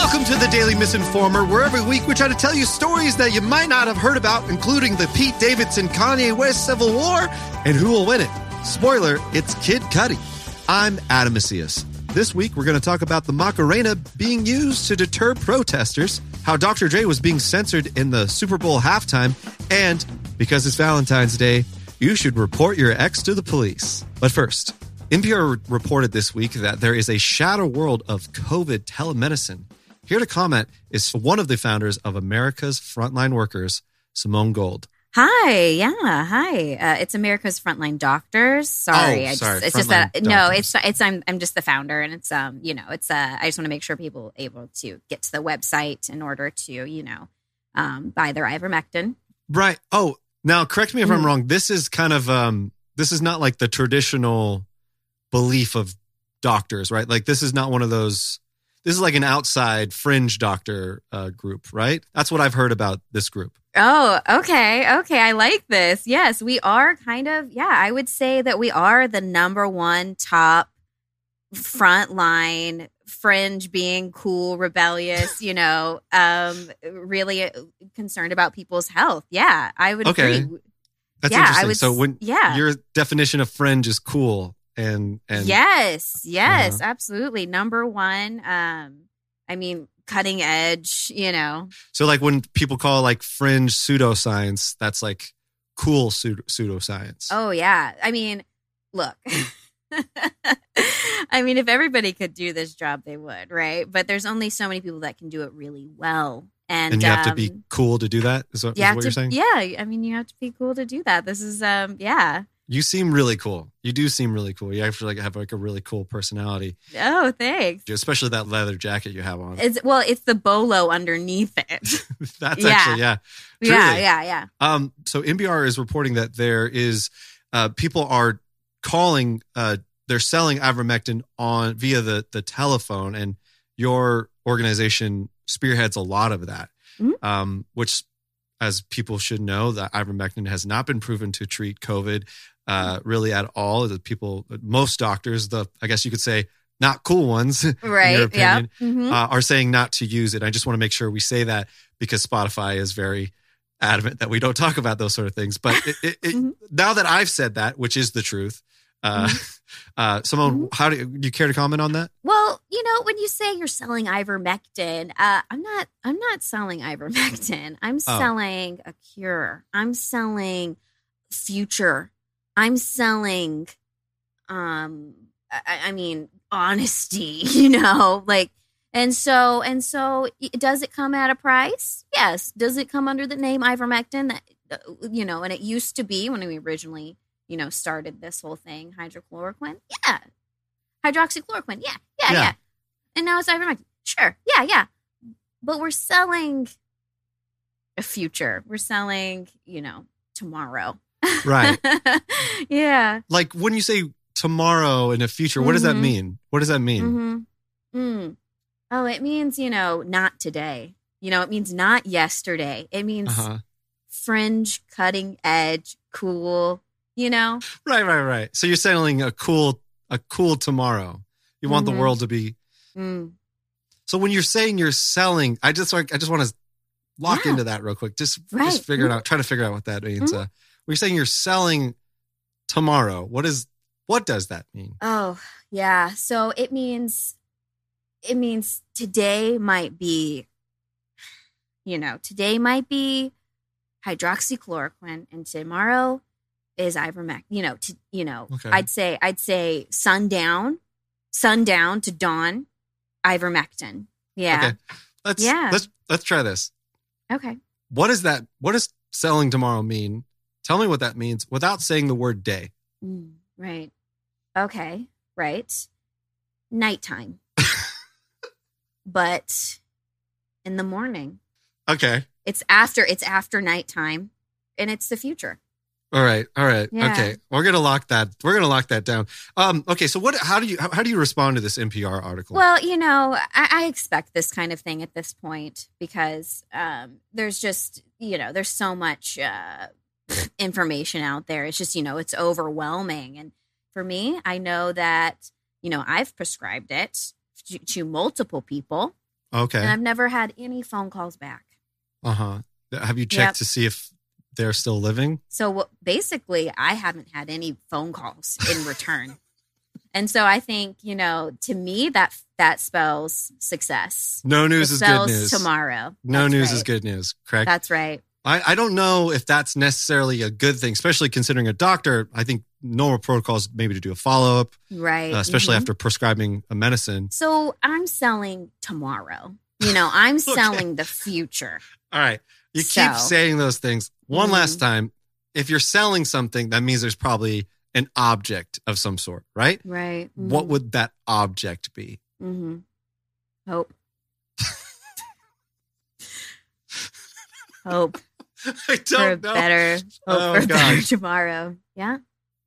Welcome to the Daily Misinformer, where every week we try to tell you stories that you might not have heard about, including the Pete Davidson Kanye West Civil War and who will win it. Spoiler, it's Kid Cudi. I'm Adam Macias. This week we're going to talk about the Macarena being used to deter protesters, how Dr. Dre was being censored in the Super Bowl halftime, and because it's Valentine's Day, you should report your ex to the police. But first, NPR reported this week that there is a shadow world of COVID telemedicine. Here to comment is one of the founders of America's Frontline Workers, Simone Gold. Hi, yeah, hi. Uh, it's America's Frontline Doctors. Sorry, Oh, sorry, just, it's just that no, it's it's I'm I'm just the founder, and it's um you know it's uh I just want to make sure people are able to get to the website in order to you know um buy their ivermectin. Right. Oh, now correct me if I'm Mm. wrong. This is kind of um this is not like the traditional belief of doctors, right? Like this is not one of those this is like an outside fringe doctor uh, group, right? That's what I've heard about this group. Oh, okay, okay, I like this. Yes, we are kind of yeah. I would say that we are the number one top frontline fringe being cool rebellious you know um really uh, concerned about people's health yeah i would Okay. agree That's Yeah, I interesting. would so when yeah. your definition of fringe is cool and and yes yes Uh-huh. absolutely number one um i mean cutting edge you know so like when people call like fringe pseudoscience, that's like cool pseudo- pseudoscience. oh yeah i mean look i mean if everybody could do this job they would right but there's only so many people that can do it really well and, and you have to be um, cool to do that. Is, is you have what to, you're saying? yeah. I mean, you have to be cool to do that. This is, um, yeah. You seem really cool. You do seem really cool. You actually like have like a really cool personality, Oh, thanks. especially that leather jacket you have on. It's well, it's the bolo underneath it. That's Yeah. actually yeah. yeah, Truly. yeah, yeah. Um, so NPR is reporting that there is uh, people are calling, uh, they're selling ivermectin on via the the telephone, and your organization spearheads a lot of that. Mhm. Um, which, as people should know, that ivermectin has not been proven to treat COVID uh, really at all. The people, most doctors, the I guess you could say not cool ones, Right. Yeah. opinion, Mhm. uh, are saying not to use it. I just want to make sure we say that because Spotify is very adamant that we don't talk about those sort of things. But it, it, it, Mhm. now that I've said that, which is the truth, uh, uh, Simone, Mm-hmm. how do you, do you care to comment on that? Well, you know, when you say you're selling ivermectin, uh, I'm not. I'm not selling ivermectin. I'm Oh. selling a cure. I'm selling future. I'm selling. Um, I, I mean, honesty. You know, like, and so and so. Does it come at a price? Yes. Does it come under the name ivermectin? That uh, you know, and it used to be when we originally, you know, started this whole thing, hydrochloroquine. Yeah, hydroxychloroquine. Yeah, yeah, Yeah. yeah. And now it's ivermectin. Sure. Yeah, yeah. But we're selling a future. We're selling, you know, tomorrow. Right. yeah. Like when you say tomorrow in the future, what does that Mhm. mean? What does that mean? Mm-hmm. Mm. Oh, it means, you know, not today. You know, it means not yesterday. It means Uh-huh. fringe, cutting edge, cool, you know? Right, right, right. So you're selling a cool, a cool tomorrow. You want Mhm. the world to be. Mm. So when you're saying you're selling, I just like, I just want to lock Yeah. into that real quick. Just, Right. just figure it out. Try to figure out what that means. Mhm. Uh, you're saying you're selling tomorrow, what is, what does that mean? Oh, yeah. So it means it means today might be you know, today might be hydroxychloroquine and tomorrow is ivermectin. You know, to, you know, Okay. I'd say I'd say sundown, sundown to dawn, ivermectin. Yeah. Okay. Let's, Yeah. let's, let's try this. Okay. What is that? What does selling tomorrow mean? Tell me what that means without saying the word day. Mm, right. Okay. Right. Nighttime. but in the morning. Okay. It's after it's after nighttime and it's the future. All right. All right. Yeah. Okay. We're gonna lock that. We're gonna lock that down. Um. Okay. So what? How do you? How, how do you respond to this NPR article? Well, you know, I, I expect this kind of thing at this point because um, there's just, you know, there's so much uh, information out there. It's just, you know, it's overwhelming. And for me, I know that, you know, I've prescribed it to, to multiple people Okay. and I've never had any phone calls back. Uh huh. Have you checked Yep. to see if they're still living? So what- basically, I haven't had any phone calls in return. and so I think, you know, to me that that spells success. No news it is good news. tomorrow. No That's news right. is good news. Correct. That's right. I, I don't know if that's necessarily a good thing, especially considering a doctor. I think normal protocols maybe to do a follow up, Right. uh, especially Mhm. after prescribing a medicine. So I'm selling tomorrow. You know, I'm selling the future. All right. You keep saying those things. One Mhm. last time. If you're selling something, that means there's probably an object of some sort, right? Right. What would that object be? Mm-hmm. Hope. Hope I for a don't know. better, Oh, a better tomorrow. Yeah.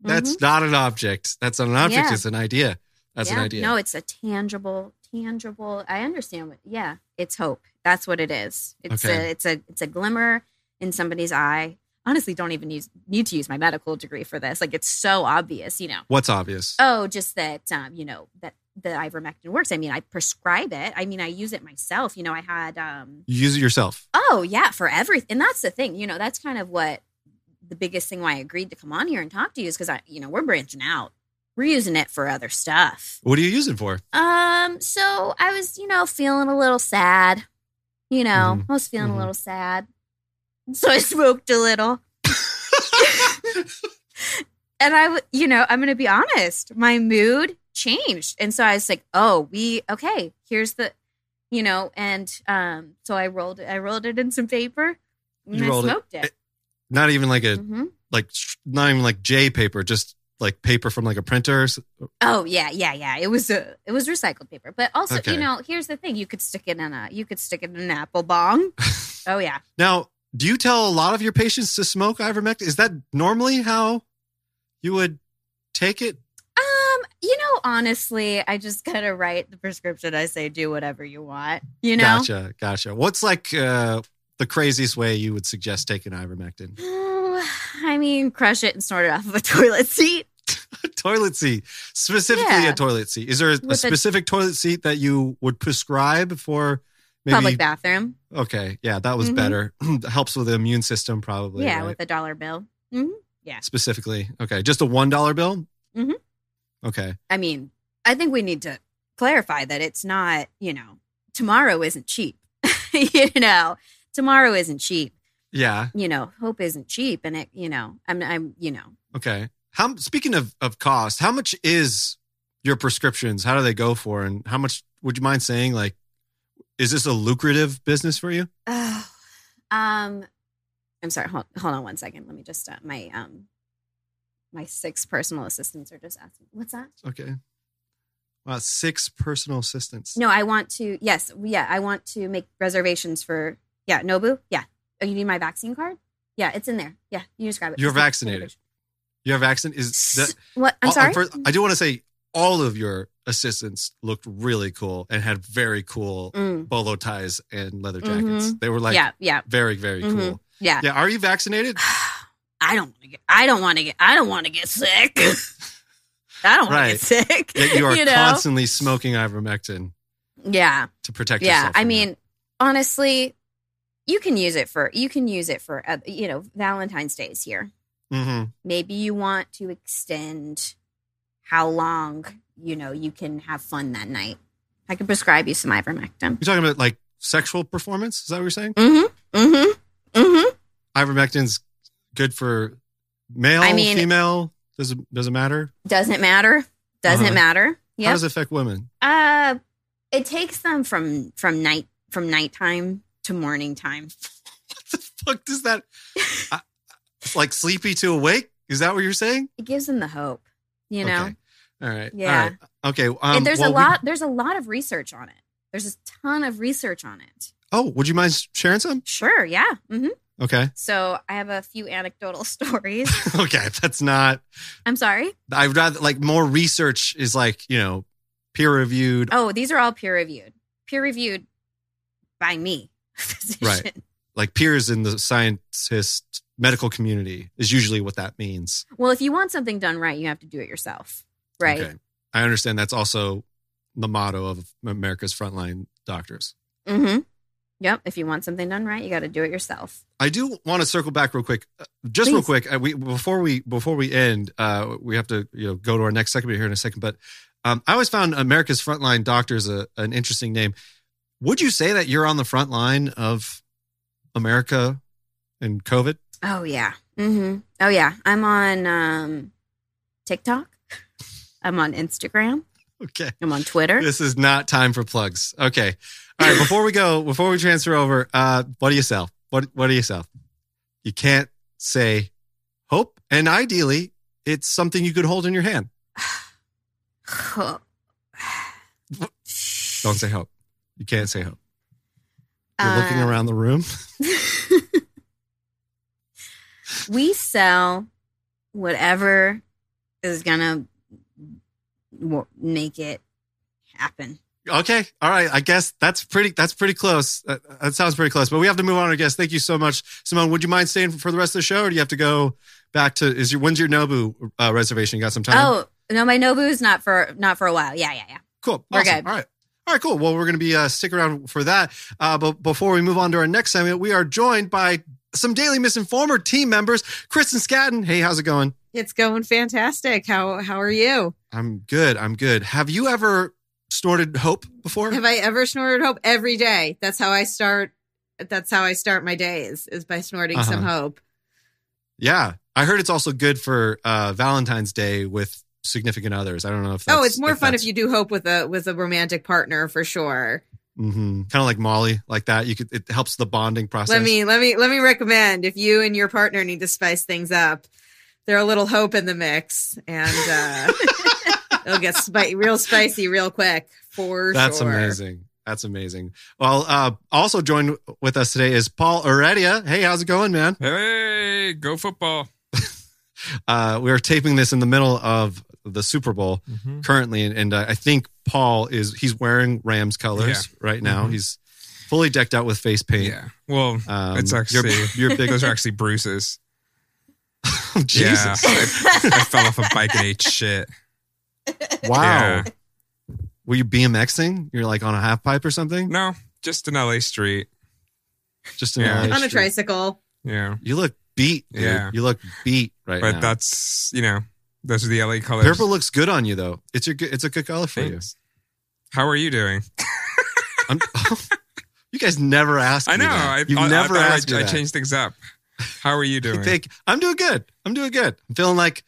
That's Mhm. not an object. That's not an object. Yeah. It's an idea. That's an idea. No, it's a tangible, tangible. I understand what. Yeah, it's hope. That's what it is. It's Okay. a, it's a, it's a glimmer in somebody's eye. Honestly, don't even use need to use my medical degree for this. Like it's so obvious, you know. What's obvious? Oh, just that um, you know that the ivermectin works. I mean, I prescribe it. I mean, I use it myself. You know, I had um, you use it yourself. Oh yeah, for everything. And that's the thing. You know, that's kind of what the biggest thing why I agreed to come on here and talk to you is because I, you know, we're branching out. We're using it for other stuff. What do you use it for? Um, so I was, you know, feeling a little sad. You know, Mhm. I was feeling Mhm. a little sad. So I smoked a little. and I, you know, I'm going to be honest, my mood changed. And so I was like, oh, we, okay, here's the, you know, and um, so I rolled it, I rolled it in some paper and You I rolled it- smoked it. Not even like a hmm like not even like J paper, just like paper from like a printer. Oh yeah, yeah, yeah. It was a, it was recycled paper, but also, Okay. you know, here's the thing: you could stick it in a, you could stick it in an apple bong. oh yeah. Now, do you tell a lot of your patients to smoke ivermectin? Is that normally how you would take it? You know, honestly, I just kind of write the prescription. I say, do whatever you want. You know, Gotcha, gotcha. What's like uh, the craziest way you would suggest taking ivermectin? I mean, crush it and snort it off of a toilet seat. toilet seat, specifically Yeah. a toilet seat. Is there a, a specific toilet seat that you would prescribe for? Maybe Public bathroom. okay, yeah, that was Mhm. better. Helps with the immune system, probably. yeah, right? with a dollar bill. hmm Yeah, specifically. Okay, just a one dollar bill. Mhm. Okay, I mean, I think we need to clarify that it's not, you know, tomorrow isn't cheap. you know, tomorrow isn't cheap. yeah, You know, hope isn't cheap. And it, you know, I'm, I'm, you know, okay. How speaking of of cost, how much is your prescriptions? How do they go for? And how much would you mind saying? Like, is this a lucrative business for you? Oh, um, I'm sorry. Hold, hold on one second. Let me just uh, my um my six personal assistants are just asking. What's that? Okay. Wow, six personal assistants. No, I want to. Yes, yeah, I want to make reservations for. Yeah, Nobu. Yeah. Oh, you need my vaccine card? Yeah, it's in there. Yeah, you just grab it. You're Just take- take a vaccinated. picture. Your vaccine is that. What? I'm sorry. first, I do want to say all of your assistants looked really cool and had very cool Mm, bolo ties and leather jackets. They were like yeah, yeah, very, very Mhm. cool. yeah. Yeah. Are you vaccinated? I don't want to get. I don't want to get. I don't want to get sick. I don't want Right. to get sick. Yet you are know? constantly smoking ivermectin Yeah, to protect yeah. yourself. I mean, honestly, you can use it for. You can use it for. Uh, you know, Valentine's Day is here. that. Mhm. Maybe you want to extend how long you know you can have fun that night. I can prescribe you some ivermectin. You're talking about like sexual performance? Is that what you're saying? Mm-hmm. Mm-hmm. Mm-hmm. Ivermectin's good for male, I mean- female. Does it does it matter? Doesn't matter. Doesn't Uh-huh. matter. How Yeah. does it affect women? Uh, it takes them from from night from nighttime to morning time. What the fuck does that? I- like sleepy to awake. Is that what you're saying? It gives them the hope. You know, Okay. All right. Yeah. All right. Okay. Um, and there's well, a we- lot. there's a lot of research on it. There's a ton of research on it. oh, would you mind sharing some? Sure. Yeah. hmm Okay. So I have a few anecdotal stories. okay. That's not. I'm sorry. I'd rather like more research is like you know peer reviewed. Oh, these are all peer reviewed. Peer reviewed by me, physician. Right. Like peers in the scientist medical community is usually what that means. Well, if you want something done right, you have to do it yourself. Right. Okay. I understand that's also the motto of America's frontline doctors. Mm-hmm. Yep. If you want something done right, you got to do it yourself. I do want to circle back real quick, just real quick. Uh, we before we before we end, uh, we have to you know go to our next segment here in a second. But um, I always found America's Frontline Doctors a, an interesting name. Would you say that you're on the front line of America and COVID? Oh yeah. Mm-hmm. Oh yeah. I'm on um, TikTok. I'm on Instagram. Okay. I'm on Twitter. This is not time for plugs. Okay. All right. Before we go, before we transfer over, uh, what do you sell? What What do you sell? You can't say hope, and ideally, it's something you could hold in your hand. Don't say hope. You can't say hope. You're looking Uh, around the room. we sell whatever is gonna make it happen. Okay. All right. I guess that's pretty. That's pretty close. That, that sounds pretty close. But we have to move on. I guess. Thank you so much, Simone. Would you mind staying for the rest of the show, or do you have to go back to? Is your when's your Nobu uh, reservation? You got some time? Oh no, my Nobu is not for not for a while. Yeah, yeah, yeah. Cool. We're Awesome. good. All right. All right, cool. Well, we're going to be uh, stick around for that. Uh, but before we move on to our next segment, we are joined by some Daily Misinformer team members. Kristen Scadden. Hey, how's it going? It's going fantastic. How how are you? I'm good. I'm good. Have you ever snorted hope before? Have I ever snorted hope every day? That's how I start. That's how I start my days is by snorting some Uh-huh. hope. Yeah, I heard it's also good for uh, Valentine's Day with significant others. I don't know if that's, oh, it's more fun that's- if you do hope with a with a romantic partner for sure. Mhm. kind of like Molly, like that. You could it helps the bonding process. Let me let me let me recommend if you and your partner need to spice things up, throw a little hope in the mix, and uh, it'll get spi- real spicy real quick for sure. That's sure. amazing. That's amazing. Well, uh, also joined with us today is Paul Heredia. Hey, how's it going, man? Hey, go football. Uh, we are taping this in the middle of the Super Bowl currently, and, and uh, I think Paul is he's wearing Rams colors right now. Mhm. He's fully decked out with face paint. Yeah. Well, Um, it's actually you're big. those are actually bruises. Jesus. Yeah, I, I fell off a bike and ate shit. Wow. Yeah. Were you BMXing? You're like on a half pipe or something? No, just an LA street. Just in Yeah. LA On a street. tricycle. Yeah, You look beat, dude. Yeah. You look beat right but now. that's you know those are the LA colors. Purple looks good on you though. It's a good, it's a good color for Thanks. How are you doing? you. I'm, you guys never ask. I know. that. I, you I, never I, thought asked I, me I that. changed things up. How are you doing? Thank- I'm doing good. I'm doing good. I'm feeling like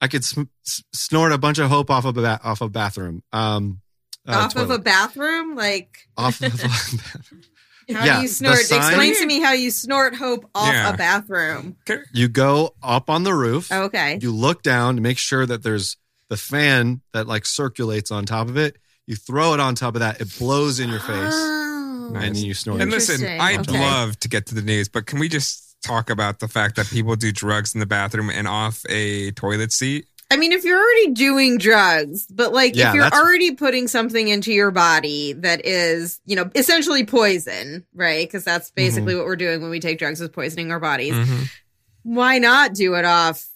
I could sm- s- snort a bunch of hope off of a ba- off a bathroom. Um, uh, off of a bathroom? Like off of a how Yeah, do you snort? Explain to me how you snort hope off Yeah. a bathroom. you go up on the roof. Okay. You look down to make sure that there's the fan that like circulates on top of it. You throw it on top of that. It blows in your face, Oh. And then you snort. And listen, I'd Okay. love to get to the news, but can we just talk about the fact that people do drugs in the bathroom and off a toilet seat? I mean, if you're already doing drugs, but like Yeah, if you're that's- already putting something into your body that is, you know, essentially poison, right? Because that's basically Mm-hmm. what we're doing when we take drugs is poisoning our bodies. Mhm. Why not do it off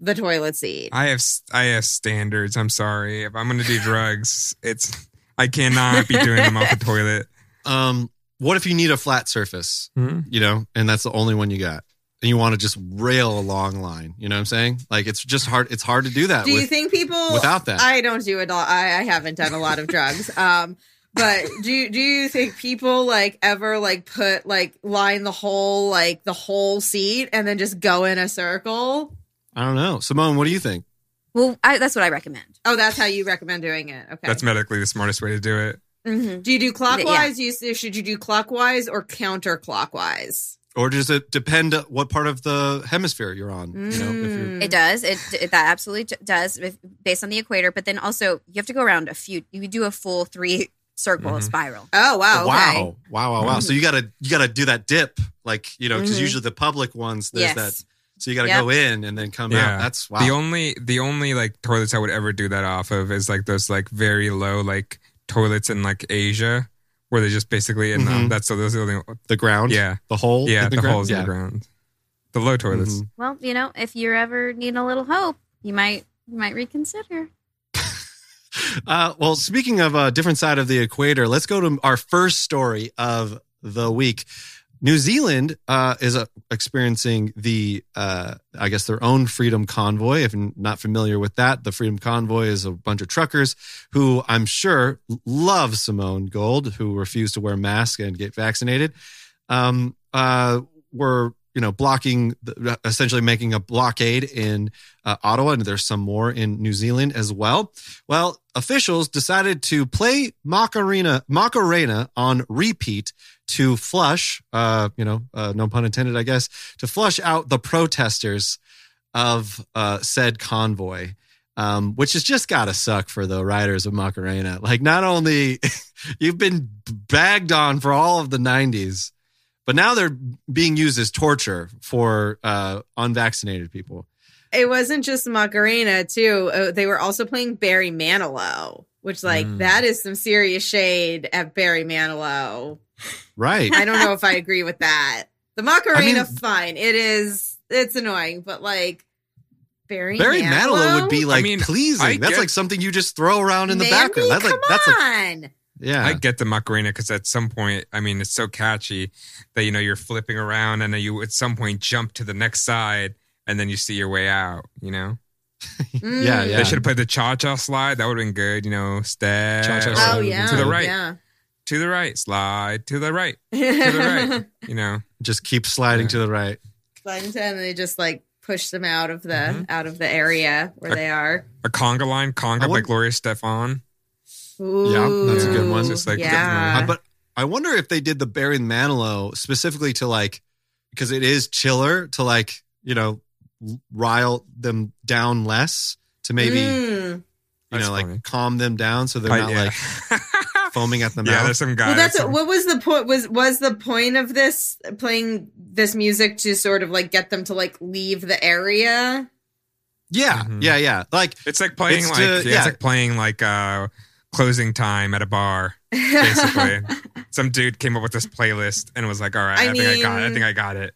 the toilet seat? I have I have standards. I'm sorry. If I'm going to do drugs, it's I cannot be doing them off the toilet. Um, what if you need a flat surface? You know, and that's the only one you got, and you want to just rail a long line. You know what I'm saying? Like it's just hard. It's hard to do that. do you think people without that? I don't do it all. I, I haven't done a lot of drugs. Um, but do do you think people like ever like put like line the whole like the whole seat and then just go in a circle? I don't know, Simone. What do you think? Well, I, that's what I recommend. Oh, that's how you recommend doing it. Okay. That's medically the smartest way to do it. Mm-hmm. do you do clockwise? You should you do clockwise or counterclockwise? Or does it depend what part of the hemisphere you're on? You know, if you're Mm. It does. It, it that absolutely does if, based on the equator. But then also you have to go around a few. You do a full three circle Mhm. spiral. Oh wow. Okay. wow, wow, wow, wow. So you gotta you gotta do that dip, like you know, because Mhm. usually the public ones there's Yes. that. So you gotta Yep. go in and then come Yeah. out. That's wow. The only the only like toilets I would ever do that off of is like those like very low like toilets in like Asia where they just basically and um, Mhm. that's so those are the only the ground. yeah the hole. yeah in the, the, ground? holes in Yeah. the ground the low toilets. Mhm. Well, you know, if you're ever need a little hope, you might you might reconsider. Uh, well, speaking of a different side of the equator, let's go to our first story of the week. New Zealand uh, is uh, experiencing the, uh, I guess, their own Freedom Convoy. If you're not familiar with that, the Freedom Convoy is a bunch of truckers who I'm sure love Simone Gold, who refused to wear masks and get vaccinated. Um, uh, were you know blocking, essentially making a blockade in uh, Ottawa, and there's some more in New Zealand as well. Well, officials decided to play Macarena Macarena on repeat to flush, uh, you know, uh, no pun intended, I guess, to flush out the protesters of uh, said convoy. Um, which has just got to suck for the riders of Macarena. Like, not only you've been bagged on for all of the 90s, but now they're being used as torture for uh, unvaccinated people. It wasn't just Macarena too. Uh, they were also playing Barry Manilow, which like Mm. that is some serious shade at Barry Manilow. Right. I don't know if I agree with that. The Macarena, I mean- fine. It is. It's annoying, but like Barry Barry Manilow would be like mean, pleasing. I That's get- like something you just throw around in the Mandy, background. That's like come that's like on. yeah. I get the Macarena because at some point, I mean, it's so catchy that you know you're flipping around and then you at some point jump to the next side and then you see your way out. You know, Mm. Yeah, yeah. they should have played the cha cha slide. That would have been good. You know, step Cha-cha Oh yeah. to the right, Yeah. To the right, slide to the right, to the right. You know, just keep sliding Yeah. to the right. Slide into and they just like push them out of the Mhm. out of the area where they are. a conga line, conga I by Gloria Estefan. Ooh, that's a good one. Just like- yeah. Uh, but I wonder if they did the Barry Manilow specifically to like because it is chiller to like you know rile them down less to maybe Mm. you That's know like calm them down so they're I- not yeah. like foaming at the mouth. yeah, mouth. there's some guy. Well, that's some- what was the point. Was was the point of this playing this music to sort of like get them to like leave the area? yeah, Mhm. yeah, yeah. Like It's like playing It's like to- yeah, yeah. it's like playing like uh closing time at a bar. Basically, some dude came up with this playlist and was like, "All right, I, I think I got it. I think I got it."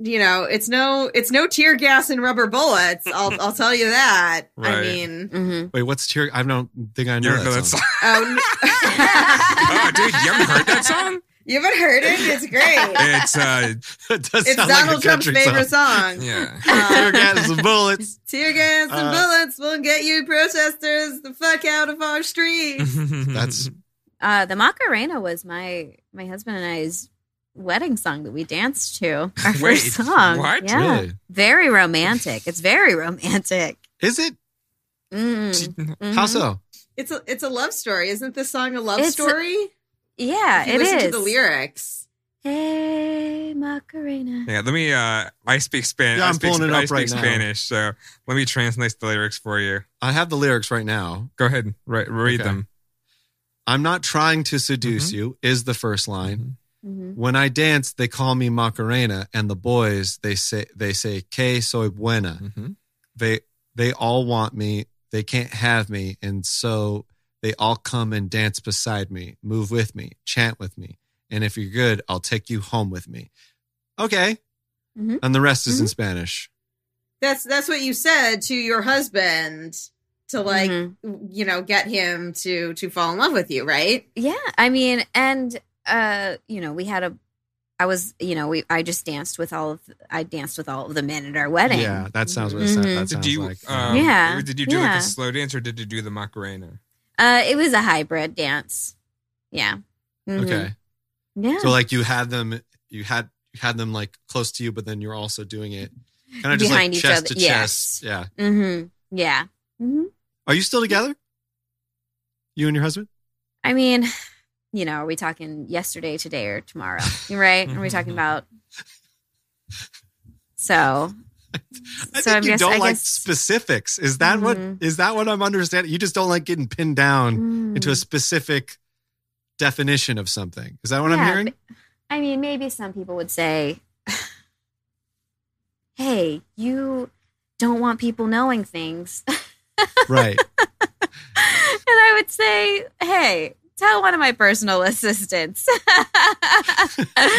You know, it's no it's no tear gas and rubber bullets. I'll I'll tell you that. I Right. mean, hmm wait, what's tear? I don't think I know that that song. song? oh, oh, dude, you haven't heard that song? you haven't heard it? It's great. It's uh, it does It's sound like a Donald Trump's country favorite song. song. yeah. Tear gas and bullets. Tear gas and Uh, bullets will get you protesters the fuck out of our streets. That's Uh, the Macarena was my my husband and I's wedding song that we danced to. Our Wait, first song. what? Yeah. really. Very romantic. It's very romantic. Is it? Mm. How Mhm. so? It's a it's a love story. Isn't this song a love It's- story? Yeah, If you it listen is. to the lyrics. Hey, Macarena. Yeah, let me. uh I speak Spanish. Yeah, I'm I speak, pulling it I up speak right now. Spanish, so let me translate the lyrics for you. I have the lyrics right now. Go ahead, re- read Okay. them. I'm not trying to seduce Mhm. you is the first line. Hmm When I dance, they call me Macarena, and the boys they say they say que soy buena. Mhm. They they all want me. They can't have me, and so they all come and dance beside me, move with me, chant with me, and if you're good, I'll take you home with me. Okay, Mhm. and the rest is in Spanish. That's that's what you said to your husband to like Mhm. you know get him to to fall in love with you, right? Yeah, I mean, and uh, you know, we had a. I was, you know, we. I just danced with all of. I danced with all of the men at our wedding. Yeah, that sounds what it sounds, Mhm. that Did sounds you? like. Um, Yeah, Did you do like a slow dance or did you do the Macarena? Uh, it was a hybrid dance. Yeah. Mhm. okay, Yeah. so like you had them, you had you had them like close to you, but then you're also doing it kind of just Behind like each chest other, to yes. chest. Yeah. mm-hmm. Yeah. hmm Are you still together? You and your husband? I mean, you know, are we talking yesterday, today, or tomorrow? Right? Are we talking about? So, I So think I you guess- don't I like guess- specifics. Is that what Mhm. is that what I'm understanding? You just don't like getting pinned down mm, into a specific definition of something. Is that what I'm hearing? I mean, maybe some people would say, "Hey, you don't want people knowing things," right. and I would say, "Hey." Tell one of my personal assistants.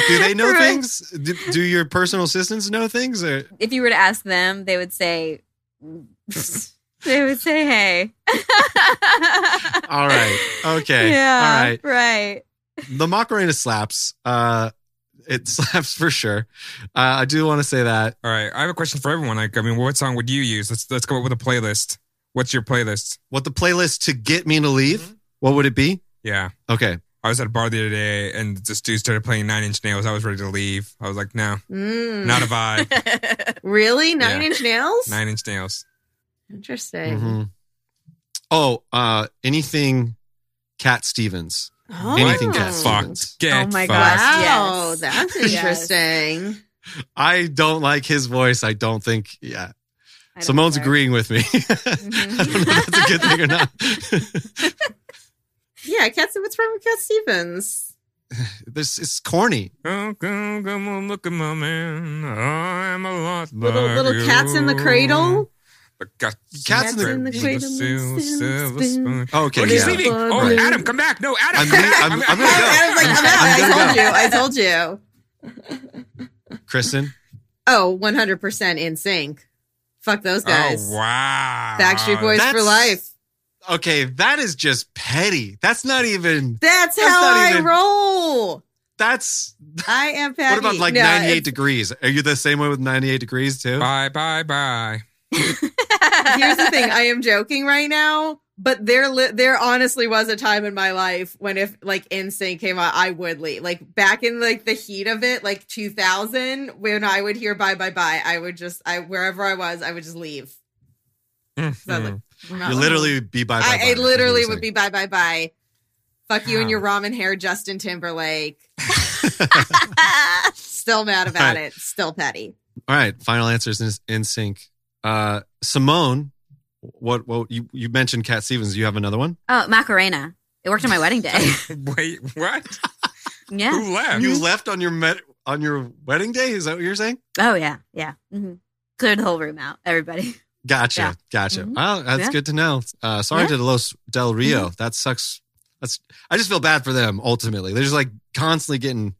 Do they know things? Do, do your personal assistants know things? Or If you were to ask them, they would say, they would say hey. All right. Okay. Yeah. All right. Right. The Macarena slaps. Uh, it slaps for sure. Uh, I do want to say that. All right, I have a question for everyone. Like, I mean, what song would you use? Let's let's come up with a playlist. What's your playlist? What the playlist to get me to leave? What would it be? Yeah, Okay. I was at a bar the other day, and this dude started playing Nine Inch Nails. I was ready to leave. I was like, no, Mm. not a vibe. really nine Yeah. inch nails. Nine Inch Nails. Interesting. Mhm. Oh, uh, anything Cat Stevens. Oh. Anything Cat Get Stevens. Get Oh my fucked. gosh. Wow, Yes. that's interesting. I don't like his voice. I don't think, yeah. I don't Simone's care. agreeing with me. I don't know if that's a good thing or not. Yeah, Cat. What's wrong with Cat Stevens? this is corny. Oh, come, come on, look at my man. I'm a lot Little like little cats in the cradle. The cat- Cats in the- cradle, Silver, silver spin, spoon. Oh, okay, Oh, he's yeah. leaving. Oh, Right. Adam, come back. No, Adam. I'm come leaving- back. I'm- I'm gonna I, go. I was like, I'm out. I'm I told you. I told you. Kristen? Oh, 100% in sync. Fuck those oh, guys. Oh, wow. Backstreet Boys for life. Okay, that is just petty. That's not even, That's, That's how I even- roll. that's, I am petty. what about like No, 98 it's- degrees? Are you the same way with 98 degrees too? Bye, bye, bye. Here's the thing. I am joking right now, but there, li- there honestly was a time in my life when if like NSYNC came out, I would leave. Like back in like the heat of it, like 2000, when I would hear "bye bye bye," I would just, I wherever I was, I would just leave. Mm, So I was mm. like, You literally be bye bye. I, bye, I literally you're would be bye bye bye. Fuck you and your ramen hair, Justin Timberlake. Still mad about Right. it. Still petty. All right, final answers in, in sync. Uh, Simone, what? What you you mentioned? Cat Stevens. Do you have another one? Oh, Macarena. It worked on my wedding day. Wait, what? Yeah. Who left? You left on your met on your wedding day. Is that what you're saying? Oh yeah. Yeah. hmm Cleared the whole room out. Everybody. Gotcha, Yeah. gotcha. Mhm. Well, that's Yeah. good to know. Uh, sorry Yeah. to Los Del Rio. That sucks. That's. I just feel bad for them. Ultimately, they're just like constantly getting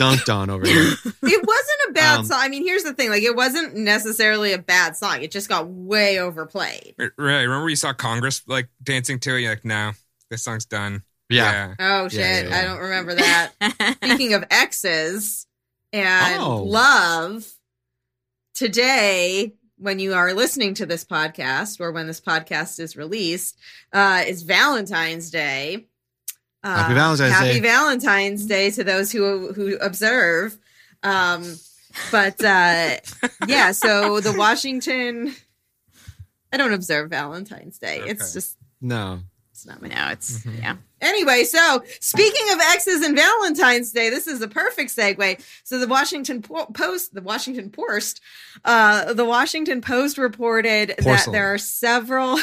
dunked on over here. It wasn't a bad Um, song. I mean, here's the thing: like, it wasn't necessarily a bad song. It just got way overplayed. Right, remember you saw Congress like dancing to it? You're like, no, this song's done. Yeah. Oh shit! Yeah, yeah, yeah. I don't remember that. Speaking of exes and Oh. love, today when you are listening to this podcast or when this podcast is released, uh, is Valentine's Day. Uh, Happy Valentine's happy Day. Valentine's Day to those who who observe. Um, but uh, yeah, so the Washington. I don't observe Valentine's Day. It's just No. it's not my now. it's Mhm. yeah. Anyway, so speaking of exes and Valentine's Day, this is a perfect segue. So the Washington Post, the Washington Post, uh, the Washington Post reported that there are several.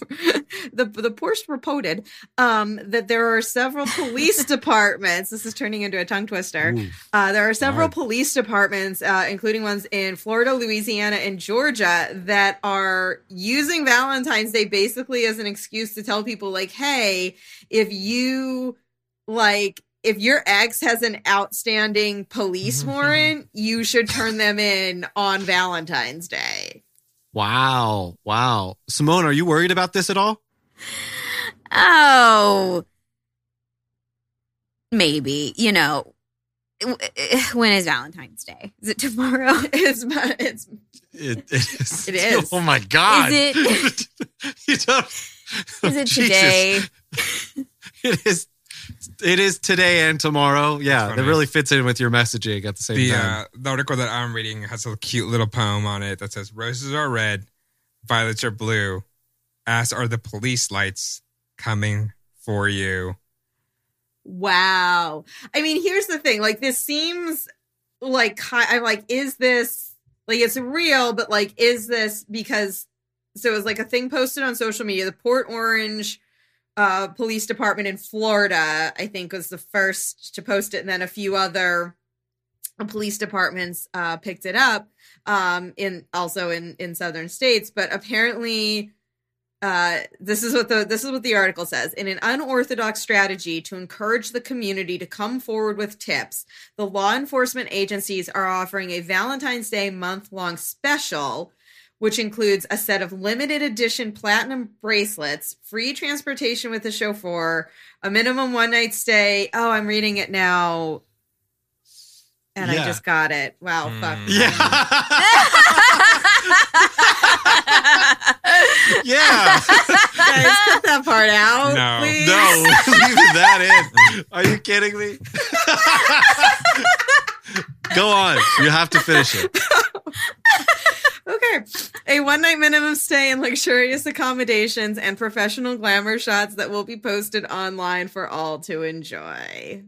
the the Post reported um, that there are several police departments. This is turning into a tongue twister. Uh, there are several police departments, uh, including ones in Florida, Louisiana, and Georgia, that are using Valentine's Day basically as an excuse to tell people, like, hey, if you like, if your ex has an outstanding police Mm-hmm, Mhm, warrant, you should turn them in on Valentine's Day. Wow. Wow. Simone, are you worried about this at all? Oh, maybe. You know, eh, when is Valentine's Day? Is it tomorrow? It's it's It, it is. It is. Oh my God. Is it? you don't. Is it Jesus. today? It is. It is today and tomorrow. Yeah, Funny. that really fits in with your messaging at the same The time. uh, the article that I'm reading has a cute little poem on it that says, "Roses are red, violets are blue, as are the police lights coming for you." Wow. I mean, here's the thing. Like, this seems like I'm like, is this like it's real? But like, is this because? So it was like a thing posted on social media. The Port Orange uh, Police Department in Florida, I think, was the first to post it, and then a few other police departments uh, picked it up. Um, in also in in southern states, but apparently uh, this is what the this is what the article says. In an unorthodox strategy to encourage the community to come forward with tips, the law enforcement agencies are offering a Valentine's Day month long special which includes a set of limited edition platinum bracelets, free transportation with a chauffeur, a minimum one night stay. Oh, I'm reading it now. And I just got it. Wow, fuck. Mm. Yeah. yeah. Guys, cut that part out. No. please. No, leave that in. Are you kidding me? Go on. You have to finish it. A one night minimum stay in luxurious accommodations and professional glamour shots that will be posted online for all to enjoy.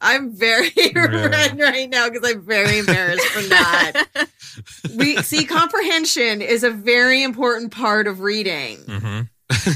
I'm very red right now because I'm very embarrassed for not. We see comprehension is a very important part of reading. hmm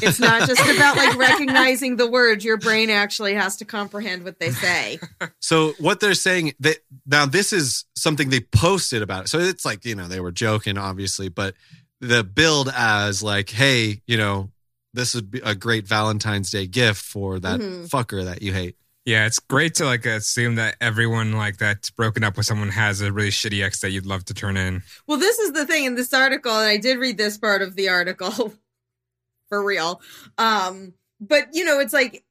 It's not just about like recognizing the words. Your brain actually has to comprehend what they say. So what they're saying that now this is something they posted about it. So it's like, you know, they were joking obviously, but the build as like, hey, you know, this would be a great Valentine's Day gift for that Mhm. fucker that you hate. Yeah, it's great to like assume that everyone like that's broken up with someone has a really shitty ex that you'd love to turn in. Well, this is the thing in this article, and I did read this part of the article for real. Um, but you know, it's like,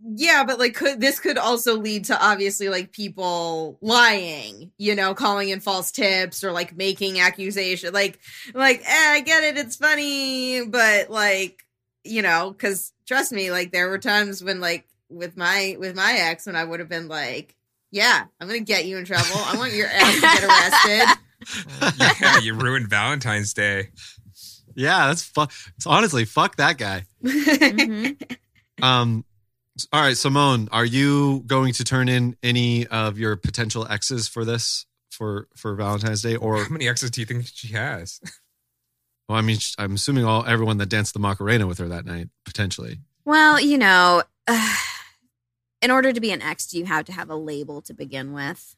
yeah, but like, could this could also lead to obviously like people lying, you know, calling in false tips or like making accusation, like, like, eh, I get it, it's funny, but like, you know, because trust me, like, there were times when like with my with my ex when I would have been like. Yeah, I'm gonna get you in trouble. I want your ass to get arrested. yeah, you ruined Valentine's Day. Yeah, that's fuck. It's honestly fuck that guy. Mhm. Um, all right, Simone, are you going to turn in any of your potential exes for this for for Valentine's Day, or How many exes do you think she has? well, I mean, I'm assuming all everyone that danced the Macarena with her that night potentially. Well, you know, in order to be an ex, you have to have a label to begin with.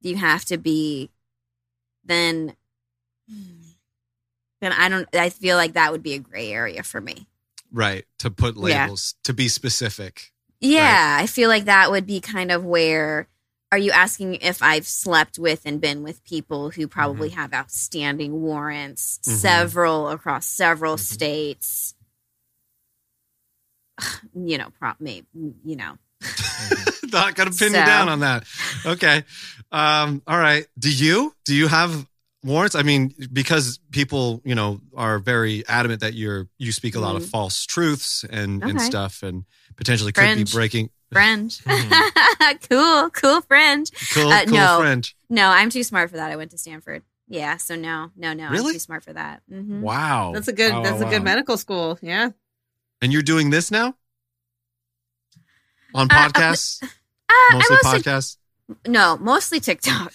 You have to be, then, then I don't, I feel like that would be a gray area for me. Right to put Yeah. labels to be specific. Yeah, I feel like that would be kind of where are you asking if I've slept with and been with people who probably have outstanding warrants, Mhm. several across several Mhm. states? You know, prop me, you know. Not gonna pin you down on that. Okay. Um, all right. Do you do you have warrants? I mean, because people, you know, are very adamant that you're you speak a lot of Mhm. false truths and and stuff, and potentially could Fringe. be breaking. Fringe. Mhm. cool, cool fringe. Cool, Uh, cool no. French. No, I'm too smart for that. I went to Stanford. Yeah, so no, no, no. Really? I'm too smart for that. hmm Wow. That's a good. Wow, that's wow, a good wow. medical school. Yeah. And you're doing this now on Uh, uh, podcasts, Uh, I mostly mostly podcasts. no, mostly TikTok.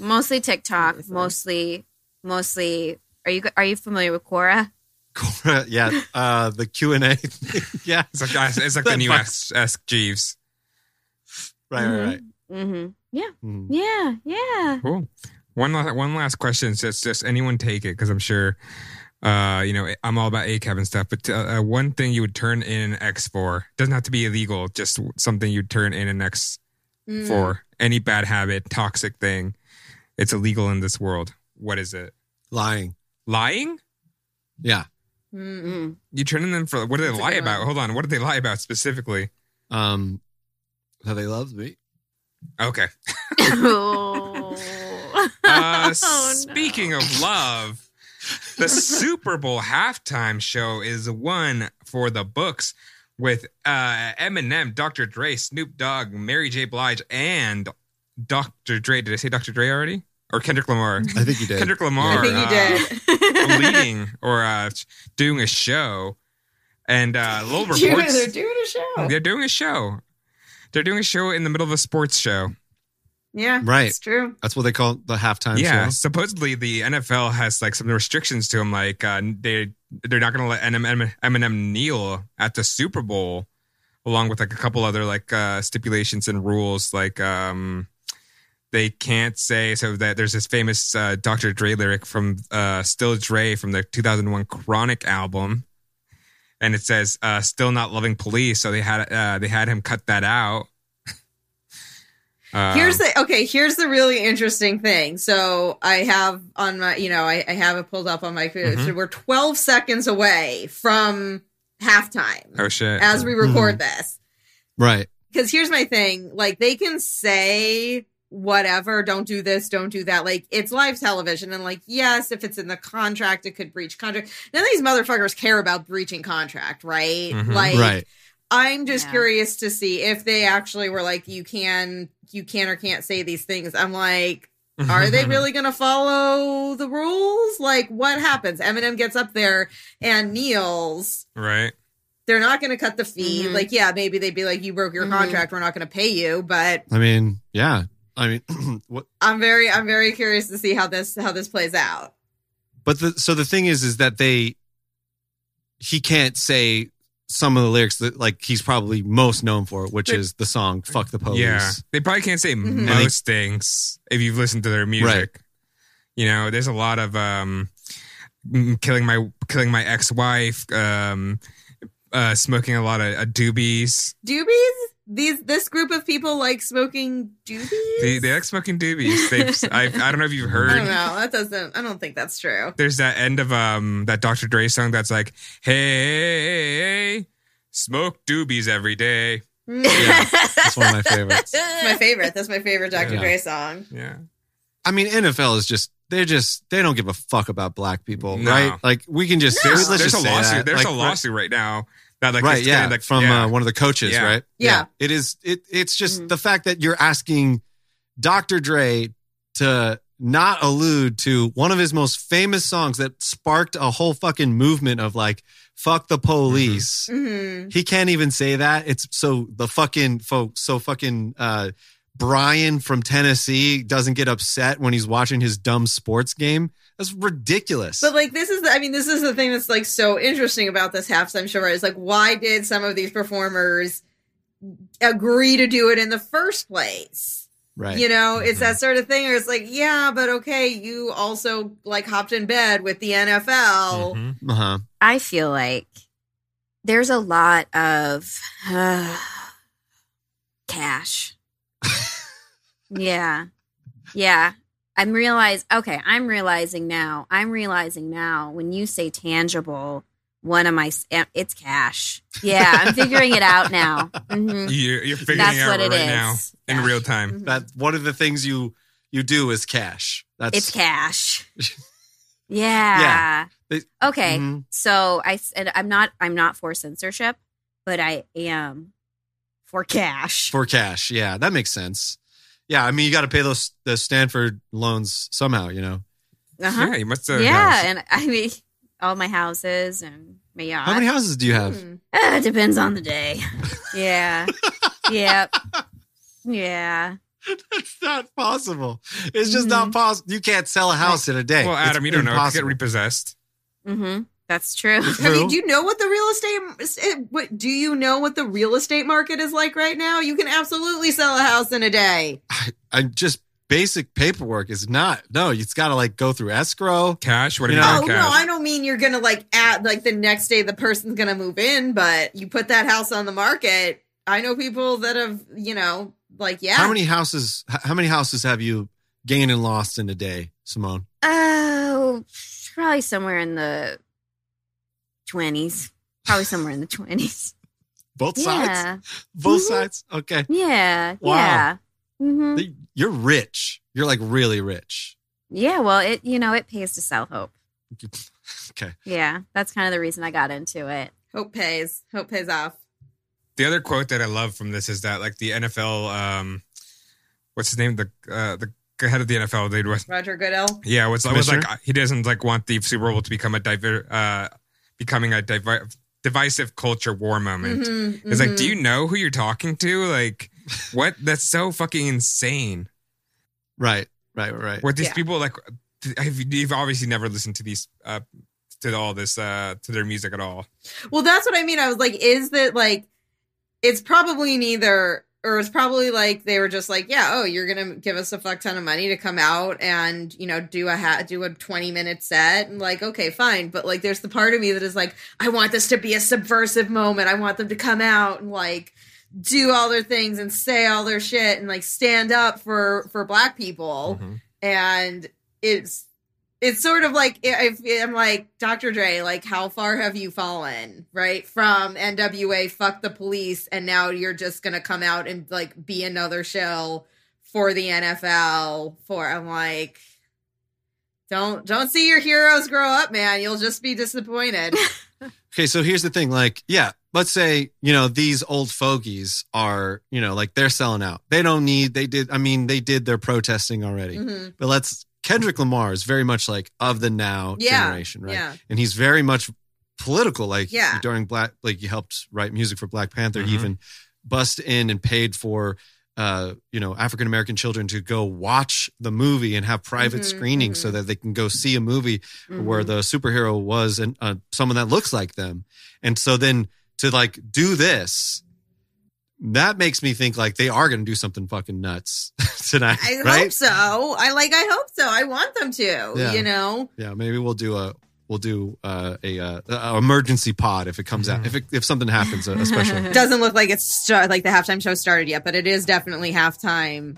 Mostly TikTok. Mostly, mostly. Are you are you familiar with Quora? Quora, yeah, uh, the Q and A. yeah, It's like it's like the new Ask, Ask Jeeves. right, right, right. Mm-hmm. Yeah, Mhm. yeah, yeah. Cool. One last, one last question. Just just anyone take it because I'm sure, uh, you know, I'm all about ACAB and stuff. But uh, uh, one thing you would turn in an ex for doesn't have to be illegal. Just something you'd turn in an ex Mm. for any bad habit, toxic thing. It's illegal in this world. What is it? Lying. Lying? Yeah. Mm. Mm. You turning them for what do they That's lie about? Hold on. What did they lie about specifically? Um, that they loved me. Okay. oh. Uh, Oh, no. speaking of love, the Super Bowl halftime show is one for the books with uh, Eminem, Dr. Dre, Snoop Dogg, Mary J. Blige, and Dr. Dre. Did I say Dr. Dre already? Or Kendrick Lamar? I think you did. Kendrick Lamar. I think you uh, leading or uh, doing a show. And uh, little Dude, reports. they're doing a show. They're doing a show. They're doing a show in the middle of a sports show. Yeah. Right. It's true. That's what they call the halftime yeah, show. supposedly the NFL has like some restrictions to them, like uh, they they're not going to let Eminem, Eminem kneel at the Super Bowl, along with like a couple other like uh, stipulations and rules, like um, they can't say so that there's this famous uh, Dr. Dre lyric from uh, Still Dre from the 2001 Chronic album. And it says, uh, "Still not loving police," so they had uh, they had him cut that out. Um, Here's the okay. Here's the really interesting thing. So I have on my, you know, I, I have it pulled up on my computer. Mhm. So we're 12 seconds away from halftime oh shit. as we record Mm-hmm. this. Right. Because here's my thing: like they can say whatever, don't do this, don't do that. Like it's live television, and like yes, if it's in the contract, it could breach contract. None of these motherfuckers care about breaching contract, right? Mhm. Like right. I'm just Yeah. curious to see if they actually were like, you can, you can or can't say these things. I'm like, are they really going to follow the rules? Like, what happens? Eminem gets up there and kneels. right? They're not going to cut the fee. Mhm. Like, yeah, maybe they'd be like, you broke your Mhm. contract. We're not going to pay you. But I mean, yeah. I mean, what? I'm very, I'm very curious to see how this, how this plays out. But the so the thing is, is that they he can't say some of the lyrics that like he's probably most known for, which But- is the song "Fuck the Police." Yeah, they probably can't say Mhm. most things if you've listened to their music. Right. You know, there's a lot of um, mm, killing my killing my ex wife, um, uh, smoking a lot of uh, doobies. Doobies? These, this group of people like smoking doobies? They, they like smoking doobies. They've, I, I don't know if you've heard. I heard. don't know. That doesn't, I don't think that's true. There's that end of um that Dr. Dre song that's like, hey, smoke doobies every day. Yeah, that's one of my favorites. That's my favorite. That's my favorite Dr. Yeah. Dre song. Yeah. I mean, NFL is just they're just they don't give a fuck about black people, No. right? Like we can just No. let's There's just a say lawsuit. that. There's Like, a lawsuit right now that like right? Yeah, gonna, like, from yeah. Uh, one of the coaches, Yeah. right? Yeah. It is. It it's just Mhm. the fact that you're asking Dr. Dre to not allude to one of his most famous songs that sparked a whole fucking movement of like fuck the police. hmm He can't even say that. It's so the fucking folks. So fucking uh, Brian from Tennessee doesn't get upset when he's watching his dumb sports game. That's ridiculous. But like this is the, I mean, this is the thing that's like so interesting about this halftime show, right? It's like why did some of these performers agree to do it in the first place? right. You know, it's Mhm. that sort of thing where it's like, yeah, but okay, you also like hopped in bed with the NFL. Mhm. Uh huh. I feel like there's a lot of uh, cash. yeah. Yeah. I'm realize okay, I'm realizing now. I'm realizing now when you say tangible, one of my it's cash. Yeah, I'm figuring it out now. hmm You, you're figuring That's it out what it right is. now in real time. Mhm. That one of the things you you do is cash. That's It's cash. Yeah. Yeah. It- okay. Mhm. So I said I'm not I'm not for censorship, but I am for cash. for cash. Yeah, that makes sense. Yeah, I mean you got to pay those the Stanford loans somehow. You know uh-huh. Yeah, you must have. yeah, and I mean all my houses and my yacht. how many houses do you have? Hmm. Uh, it depends on the day. Yeah. yep. Yeah. That's not possible. It's just Mhm. not possible. You can't sell a house in a day. Well, It's Adam, you don't know. It could get repossessed. Mm-hmm. That's true. Have you, True. do you know what the real estate? eh, What do you know what the real estate market is like right now? You can absolutely sell a house in a day. I just basic paperwork is not. No, it's got to like go through escrow. Cash? What do You you know- Oh mean no. I don't mean you're gonna like at like the next day the person's gonna move in, but you put that house on the market. I know people that have, you know, like yeah. How many houses? How many houses have you gained and lost in a day, Simone? Oh, probably somewhere in the 20s. Probably somewhere in the 20s. Both sides. Yeah. Both Mhm. sides. Okay. Yeah. Wow. Yeah. hmm You're rich. You're like really rich. Yeah. Well, it, you know, it pays to sell hope. Okay. Yeah. That's kind of the reason I got into it. Hope pays. Hope pays off. The other quote that I love from this is that like the NFL, um, what's his name? The uh, the head of the NFL, they was Roger Goodell. yeah, was, was like he doesn't like want the Super Bowl to become a diver, uh, becoming a divi- divisive culture war moment. Mhm, It's like, mhm. do you know who you're talking to? Like, what? That's so fucking insane. Right. Right. Right. What these Yeah. people like? have, you've obviously never listened to these, uh, to all this, uh, to their music at all. Well, that's what I mean. I was like, is that like, it's probably neither, or it's probably like they were just like, yeah, oh, you're gonna give us a fuck ton of money to come out and you know do a ha- do a twenty minute set, and like, okay, fine, but like, there's the part of me that is like, I want this to be a subversive moment. I want them to come out and like do all their things and say all their shit and like stand up for for black people Mhm. and it's it's sort of like if I'm like Dr. Dre, like how far have you fallen, right? From NWA, fuck the police, and now you're just gonna come out and like be another show for the NFL. For I'm like, don't don't see your heroes grow up, man. You'll just be disappointed. Okay, so here's the thing. Like, yeah, let's say, you know, these old fogies are, you know, like they're selling out. They don't need, they did, I mean, they did their protesting already. Mhm. But let's, Kendrick Lamar is very much like of the now Yeah, generation, right? yeah. And he's very much political. Like, Yeah. during Black, like, he helped write music for Black Panther. He Mhm. even bust in and paid for, uh, you know, African American children to go watch the movie and have private Mhm, screenings so mhm. that they can go see a movie where Mm-hmm. the superhero was and uh, someone that looks like them. And so then to like do this, that makes me think like they are going to do something fucking nuts tonight, I right? hope so. I like. I hope so. I want them to. Yeah. You know. Yeah, maybe we'll do a we'll do uh, a, uh a emergency pod if it comes out if it, if something happens, uh, especially. Doesn't look like it's start, like the halftime show started yet, but it is definitely halftime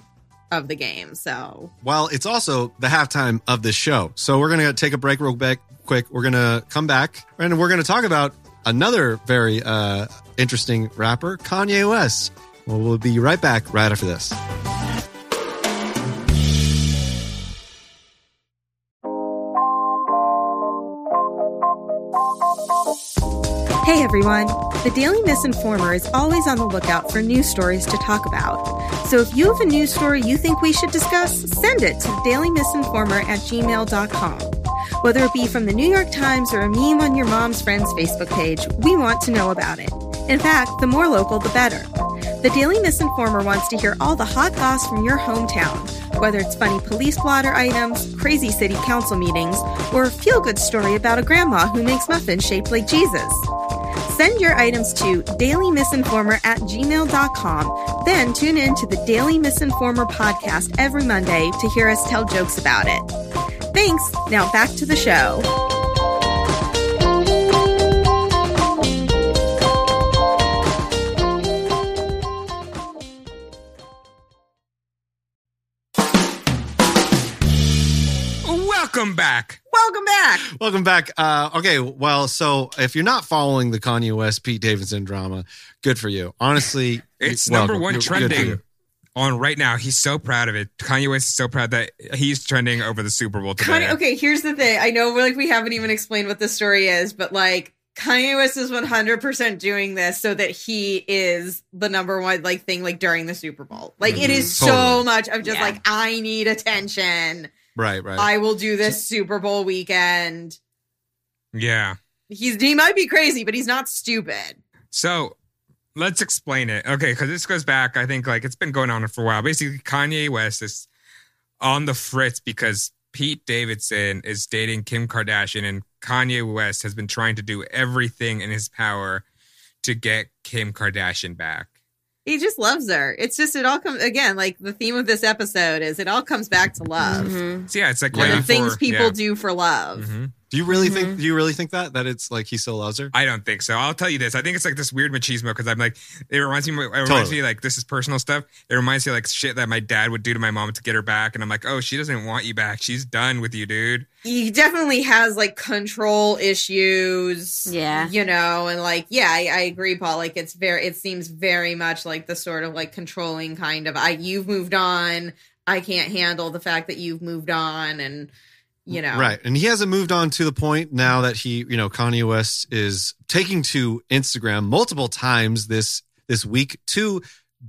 of the game. So Well, it's also the halftime of this show. So we're going to take a break real quick. We're going to come back and we're going to talk about another very uh, interesting rapper, Kanye West. Well, we'll be right back right after this. Hey everyone! The Daily Misinformer is always on the lookout for news stories to talk about. So if you have a news story you think we should discuss, send it to dailymisinformer at gmail.com. Whether it be from the New York Times or a meme on your mom's friend's Facebook page, we want to know about it. In fact, the more local, the better. The Daily Misinformer wants to hear all the hot goss from your hometown, whether it's funny police blotter items, crazy city council meetings, or a feel good story about a grandma who makes muffins shaped like Jesus. Send your items to dailymisinformer at gmail.com. Then tune in to the Daily Misinformer podcast every Monday to hear us tell jokes about it. Thanks. Now back to the show. Welcome back. welcome back. Welcome back. Uh, okay, well, so if you're not following the Kanye West Pete Davidson drama, good for you. Honestly, It's welcome. number one Good- good trending you. On right now. He's so proud of it. Kanye West is so proud that he's trending over the Super Bowl today. Kanye, okay, here's the thing. I know we're like we haven't even explained what the story is, but like Kanye West is 100% doing this so that he is the number one like thing like during the Super Bowl. Like it is mm-hmm. so much of just Yeah. like I need attention. Right, right. I will do this Super Bowl weekend. Yeah. He's he might be crazy, but he's not stupid. So let's explain it. Okay, because this goes back, I think like it's been going on for a while. Basically, Kanye West is on the fritz because Pete Davidson is dating Kim Kardashian, and Kanye West has been trying to do everything in his power to get Kim Kardashian back. He just loves her. It's just it all comes again like the theme of this episode is it all comes back to love. Mhm. So yeah, it's like Yeah. the things before- people yeah. do for love. Mhm. Do you really Mhm. think? Do you really think that that it's like he still loves her? I don't think so. I'll tell you this. I think it's like this weird machismo because I'm like, it reminds me, it reminds Totally. me like this is personal stuff. It reminds me like shit that my dad would do to my mom to get her back, and I'm like, oh, she doesn't want you back. She's done with you, dude. he definitely has like control issues. Yeah. You know, and like, yeah, I, I agree, Paul. Like it's very it seems very much like the sort of like controlling kind of I you've moved on. I can't handle the fact that you've moved on and you know. Right. And he hasn't moved on to the point now that he, you know, Kanye West is taking to Instagram multiple times this this week to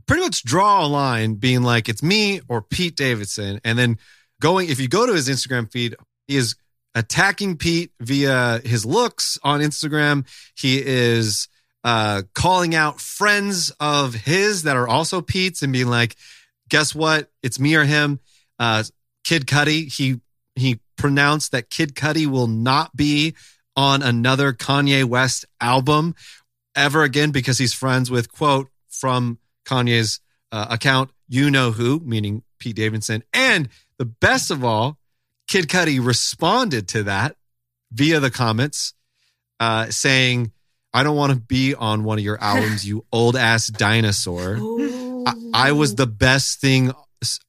pretty much draw a line being like it's me or Pete Davidson and then going if you go to his Instagram feed he is attacking Pete via his looks on Instagram. He is uh calling out friends of his that are also Pete's and being like guess what? It's me or him. Uh Kid Cudi, he he pronounced that Kid Cudi will not be on another Kanye West album ever again because he's friends with quote from Kanye's uh, account, you know who, meaning Pete Davidson. And the best of all, Kid Cudi responded to that via the comments, uh, saying, I don't want to be on one of your albums, you old ass dinosaur. I, I was the best thing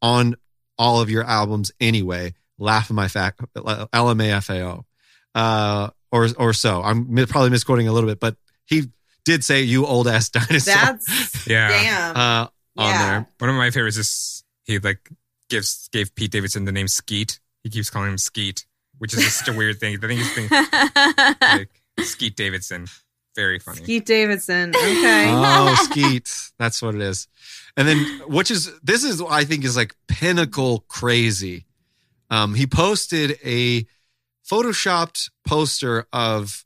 on all of your albums anyway. Laugh at my fact, LMAFAO, uh, or or so. I'm probably misquoting a little bit, but he did say you old ass dinosaur That's Yeah. damn. uh, on Yeah. there. One of my favorites is he like gives gave Pete Davidson the name Skeet. He keeps calling him Skeet, which is just such a weird thing. I think he's being like Skeet Davidson. Very funny. Skeet Davidson. Okay. Oh, Skeet. That's what it is. And then, which is, this is, I think, is like pinnacle crazy. Um, he posted a photoshopped poster of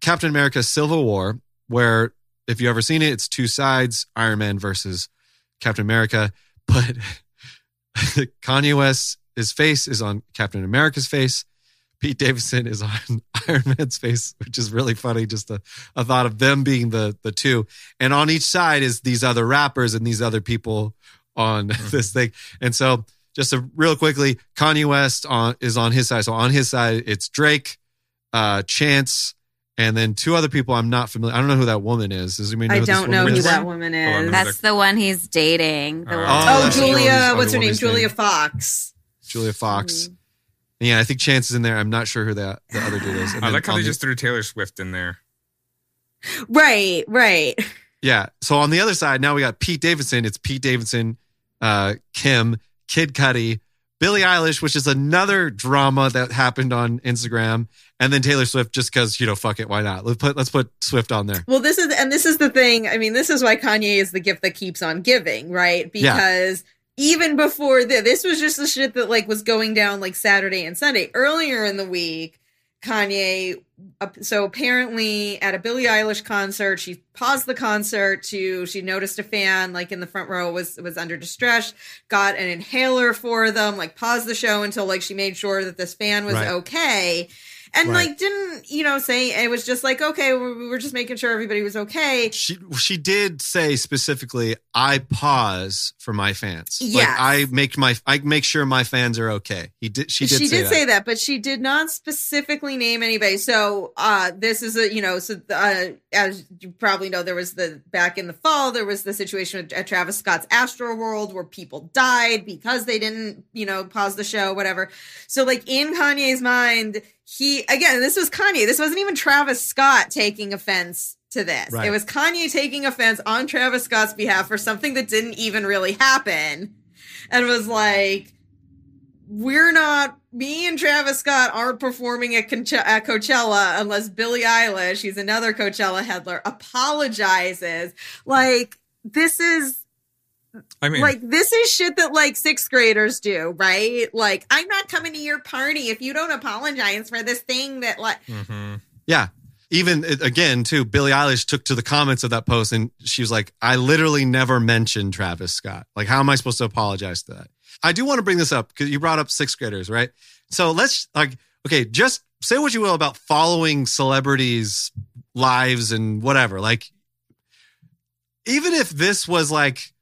Captain America Civil War, where if you ever seen it, it's two sides Iron Man versus Captain America. But Kanye West, his face is on Captain America's face. Pete Davidson is on Iron Man's face, which is really funny. Just a, a thought of them being the the two, and on each side is these other rappers and these other people on this thing. And so, just a real quickly, Kanye West on is on his side. So on his side, it's Drake, uh, Chance, and then two other people I'm not familiar. I don't know who that woman is. Does anybody know I don't know woman who is? that woman is. let me That's the one he's dating. The Oh, one- Oh, Oh, that's the Julia. woman's- What's her name? Julia name. Fox. Julia Fox. Mm-hmm. Yeah, I think Chance is in there. I'm not sure who that the other dude is. And I then like how they the- just threw Taylor Swift in there. Right. Right. Yeah. So on the other side, now we got Pete Davidson. It's Pete Davidson, uh, Kim, Kid Cudi, Billie Eilish, which is another drama that happened on Instagram, and then Taylor Swift, just because you know, fuck it, why not? Let's put let's put Swift on there. Well, this is and this is the thing. I mean, this is why Kanye is the gift that keeps on giving, right? Yeah. Because even before this, this was just the shit that like was going down like Saturday and Sunday. Earlier in the week, Kanye. uh, So apparently, at a Billie Eilish concert, she paused the concert to she noticed a fan like in the front row was was under distress, got an inhaler for them, like paused the show until like she made sure that this fan was Right. okay. And Right. like didn't you know say it was just like okay we we were just making sure everybody was okay She she did say specifically, I pause for my fans. Like I make my I make sure my fans are okay. He did she did she say that. but she did not specifically name anybody. So uh this is a you know so uh as you probably know there was the back in the fall there was the situation at Travis Scott's Astroworld where people died because they didn't you know pause the show whatever. So like in Kanye's mind he again this was Kanye this wasn't even Travis Scott taking offense to this. Right. It was Kanye taking offense on Travis Scott's behalf for something that didn't even really happen and was like we're not me and Travis Scott aren't performing at, Conche- at Coachella unless Billie Eilish, he's another Coachella headler, apologizes. Like this is I mean, like this is shit that like sixth graders do, right? Like I'm not coming to your party if you don't apologize for this thing that like mhm. Yeah. Even again, too, Billie Eilish took to the comments of that post and she was like, I literally never mentioned Travis Scott. Like, how am I supposed to apologize to that? I do want to bring this up because you brought up sixth graders, right? So let's like, okay, just say what you will about following celebrities' lives and whatever. Like, even if this was like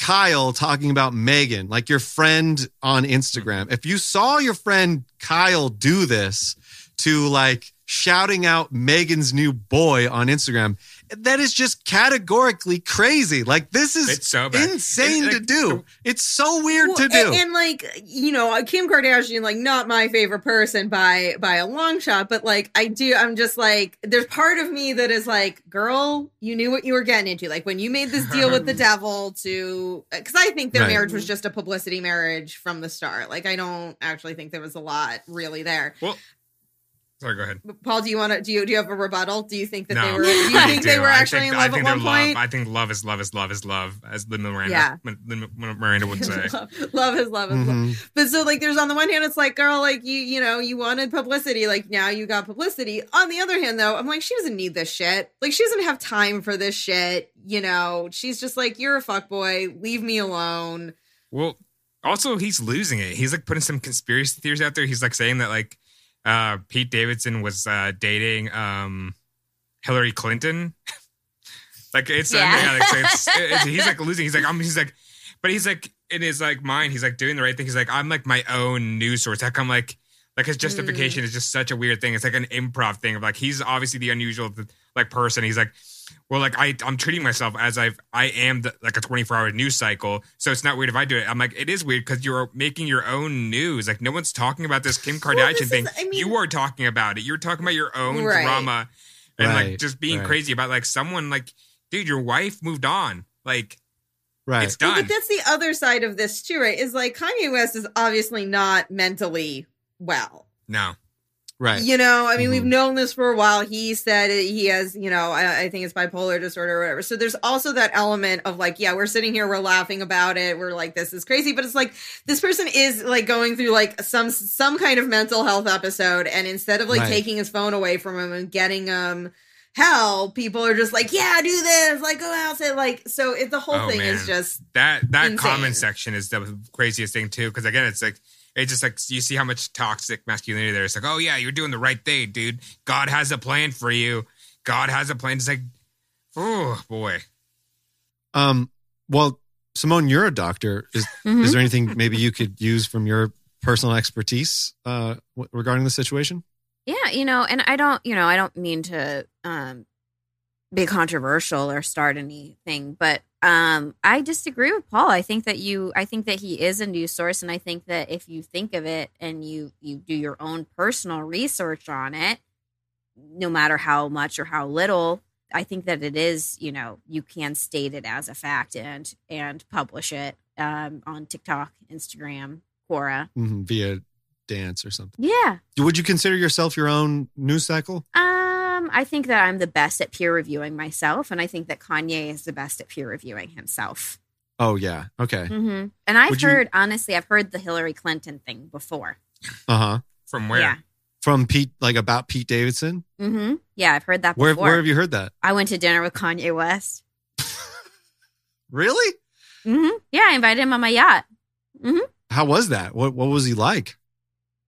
Kyle talking about Megan, like your friend on Instagram, if you saw your friend Kyle do this to like shouting out Megan's new boy on Instagram, that is just categorically crazy. Like this is It's so bad. insane It- to like, do. It's so weird Well, to do. And, and, like you know, uh, Kim Kardashian, like not my favorite person by by a long shot, but like I do, I'm just like, there's part of me that is like, girl, you knew what you were getting into. Like when you made this deal with the devil to, uh, because I think their Right. marriage was just a publicity marriage from the start. Like I don't actually think there was a lot really there. well, sorry, go ahead. Paul, do you want to? Do you do you have a rebuttal? Do you think that no, they were? Do you I think they were actually think- in I love think at one they're point? Love. I think love is love is love is love, as Lin Miranda, Yeah. Lin, Lin Miranda would say. love, love is love is love. Mhm. But so like there's on the one hand it's like girl like you you know you wanted publicity like now you got publicity. On the other hand though I'm like she doesn't need this shit. Like she doesn't have time for this shit. You know she's just like you're a fuck boy. Leave me alone. Well, also he's losing it. He's like putting some conspiracy theories out there. He's like saying that like uh Pete Davidson was uh dating um Hillary Clinton. like it's, Yeah. yeah, like, it's, it's- he's like losing. He's like I'm he's like but he's like in his like mind, he's like doing the right thing. He's like I'm like my own news source. How come like like his justification is just such a weird thing. It's like an improv thing of like he's obviously the unusual, like person. He's like, well, like I I'm treating myself as I've I am the, like a 24 hour news cycle, so it's not weird if I do it. I'm like, it is weird because you're making your own news. Like no one's talking about this Kim Kardashian Well, this thing. is- I mean- you are talking about it. You're talking about your own Right. drama and like just being right. crazy about like someone like, dude, your wife moved on. Like Right. it's Well, done. but that's the other side of this too, right? Is like Kanye West is obviously not mentally well. no. Right. You know, I mean, Mhm. we've known this for a while. He said he has, you know, I, I think it's bipolar disorder or whatever. So there's also that element of like, yeah, we're sitting here, we're laughing about it, we're like, this is crazy, but it's like this person is like going through like some some kind of mental health episode, and instead of like Right. taking his phone away from him and getting him hell, people are just like, yeah, do this, like go out, say like, so it, the whole Oh, thing is just That that Insane. comment section is the craziest thing too. Because again, it's like it's just like you see how much toxic masculinity there. It's like, oh yeah, you're doing the right thing, dude. God has a plan for you. God has a plan. It's like, oh boy. Um. Well, Simone, you're a doctor. Is Mhm. is there anything maybe you could use from your personal expertise uh, w- regarding the situation? Yeah, you know, and I don't, you know, I don't mean to um be controversial or start anything, but um I disagree with Paul. I think that you I think that he is a news source and I think that if you think of it and you you do your own personal research on it, no matter how much or how little, I think that it is, you know, you can state it as a fact and and publish it um on TikTok, Instagram, Quora. Mhm, via dance or something. Yeah. Would you consider yourself your own news cycle? Um, I think that I'm the best at peer reviewing myself, and I think that Kanye is the best at peer reviewing himself. Oh yeah. Okay. hmm And I've Would you- heard, honestly, I've heard the Hillary Clinton thing before. Uh huh. From where? Yeah. From Pete, like about Pete Davidson. Mm-hmm. Yeah, I've heard that Where before. where have you heard that? I went to dinner with Kanye West. Really? hmm Yeah, I invited him on my yacht. Hmm. How was that? What what was he like?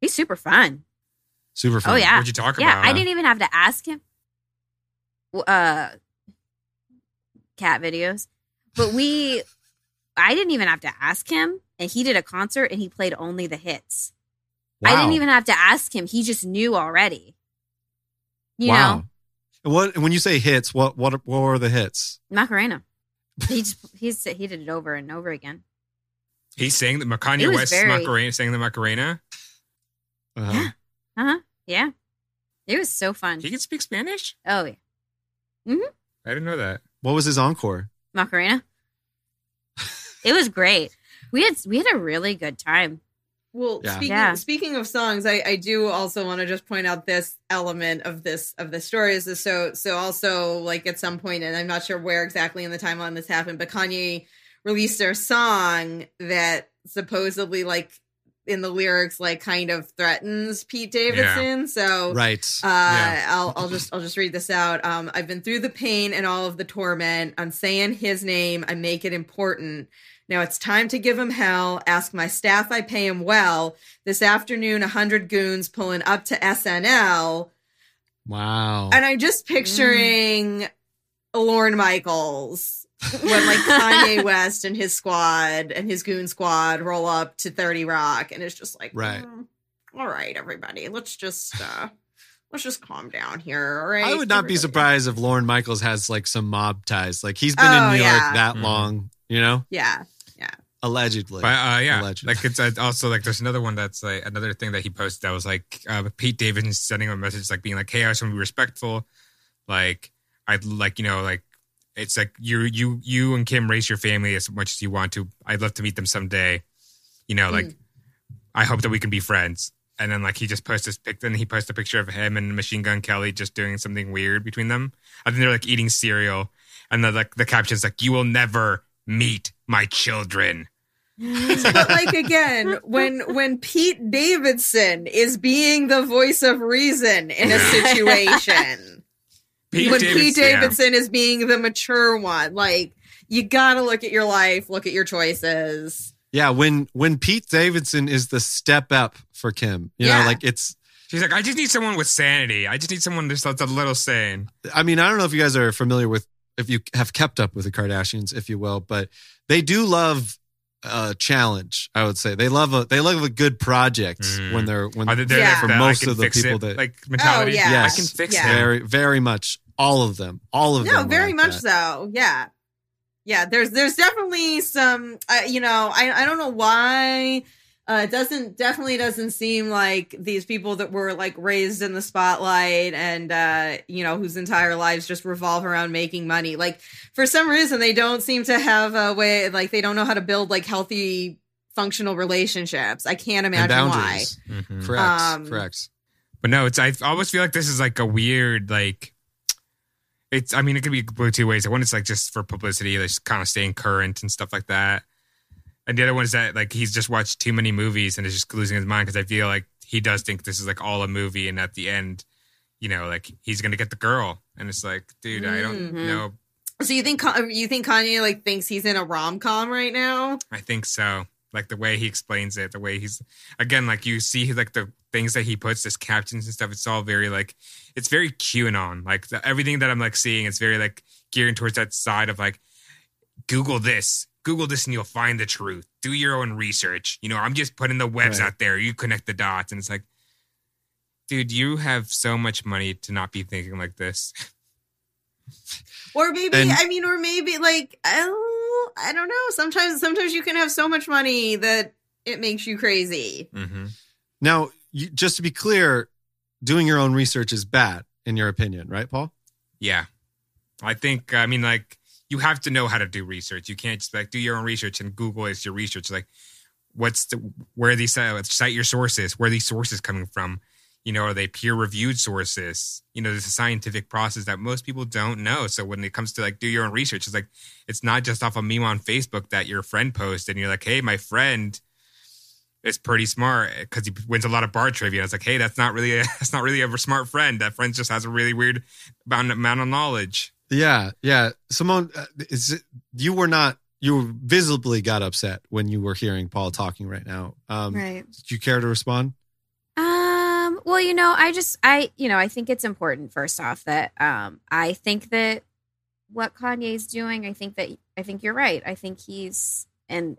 He's super fun. Super fun. Oh yeah, What'd you talk yeah. about? I didn't even have to ask him. Uh, cat videos, but we, I didn't even have to ask him, and he did a concert and he played only the hits. I didn't even have to ask him; he just knew already. You wow. know, What when you say hits? What what what were the hits? Macarena. He just he's he did it over and over again. He sang the Kanye West very- Macarena, sang the Macarena. Uh-huh. Yeah. Uh huh. Yeah, it was so fun. He can speak Spanish. Oh yeah, mm-hmm. I didn't know that. What was his encore? Macarena. it was great. We had we had a really good time. Well, Yeah. speaking Yeah. speaking of songs, I, I do also want to just point out this element of this of the story is this so so also like at some point, and I'm not sure where exactly in the timeline this happened, but Kanye released their song that supposedly like in the lyrics like kind of threatens Pete Davidson. So Right. uh, Yeah. I'll I'll just I'll just read this out. Um, I've been through the pain and all of the torment. I'm saying his name. I make it important. Now it's time to give him hell. Ask my staff. I pay him well. This afternoon, a hundred goons pulling up to SNL, wow. and I'm just picturing Lorne Michaels when like Kanye West and his squad and his goon squad roll up to 30 Rock, and it's just like, Right. "Mm, all right, everybody, let's just uh let's just calm down here. All right. I would not be surprised if Lorne Michaels has like some mob ties. Like he's been Oh, in New yeah. York that Mhm. long, you know, yeah Yeah. allegedly. But uh, yeah, Allegedly. like it's uh, also like there's another one that's like another thing that he posted that was like uh, Pete Davidson sending him a message like being like, "Hey, I just want to be respectful. Like I'd like you know like it's like you you you and Kim raise your family as much as you want to. I'd love to meet them someday. You know, like mm. I hope that we can be friends." And then like he just posted this pic. Then he posted a picture of him and Machine Gun Kelly just doing something weird between them. I think they're like eating cereal, and the like the caption's like, "You will never meet my children." but like again, when when Pete Davidson is being the voice of reason in a situation, Pete when Pete Davidson- yeah. Davidson is being the mature one, like you gotta look at your life, look at your choices. yeah, when when Pete Davidson is the step up for Kim, you Yeah. know, like it's. She's like, I just need someone with sanity. I just need someone just that's a little sane. I mean, I don't know if you guys are familiar with, if you have kept up with the Kardashians, if you will, but they do love a challenge. I would say they love a they love a good project Mm. when they're when Are they there Yeah. like For the, most of the people it, that- like mentality? Oh, yeah. I can fix Yeah. him. very very much all of them. All of them. No, very like much that. so. Yeah, yeah. There's there's definitely some. Uh, you know, I I don't know why. Uh, it doesn't definitely doesn't seem like these people that were like raised in the spotlight and uh, you know whose entire lives just revolve around making money. Like for some reason they don't seem to have a way. Like they don't know how to build like healthy, functional relationships. I can't And imagine why. boundaries. Mhm. Correct. Um, correct. But no, it's I almost feel like this is like a weird like it's I mean it could be go two ways. One is like just for publicity, like just kind of staying current and stuff like that. And the other one is that like he's just watched too many movies and is just losing his mind because I feel like he does think this is like all a movie and at the end, you know, like he's gonna get the girl. And it's like, dude, I don't Mhm. know. So you think you think Kanye like thinks he's in a rom com right now? I think so. Like the way he explains it, the way he's again, like you see like the things that he puts as captions and stuff. It's all very like it's very QAnon. Like the, everything that I'm like seeing, it's very like gearing towards that side of like Google this, Google this, and you'll find the truth. Do your own research. You know, I'm just putting the webs Right. out there. You connect the dots, and it's like, dude, you have so much money to not be thinking like this. Or maybe And- I mean, or maybe like oh, I don't know. Sometimes sometimes you can have so much money that it makes you crazy. Mm-hmm. Now, you, just to be clear, doing your own research is bad, in your opinion, right, Paul? Yeah. I think, I mean, like, you have to know how to do research. You can't just like do your own research and Google is your research. Like, what's the, where these, uh, cite your sources, where these sources coming from? You know, are they peer reviewed sources? You know, there's a scientific process that most people don't know. So when it comes to like do your own research, it's like, it's not just off a meme on Facebook that your friend posts and you're like, hey, my friend is pretty smart because he wins a lot of bar trivia. It's like, hey, that's not really a, that's not really a smart friend. That friend just has a really weird amount of knowledge. Yeah, yeah. Simone, uh, is it, you were not you visibly got upset when you were hearing Paul talking right now. Um, right. Do you care to respond? Um, well, you know, I just I you know, I think it's important first off that um I think that what Kanye's doing, I think that I think you're right. I think he's and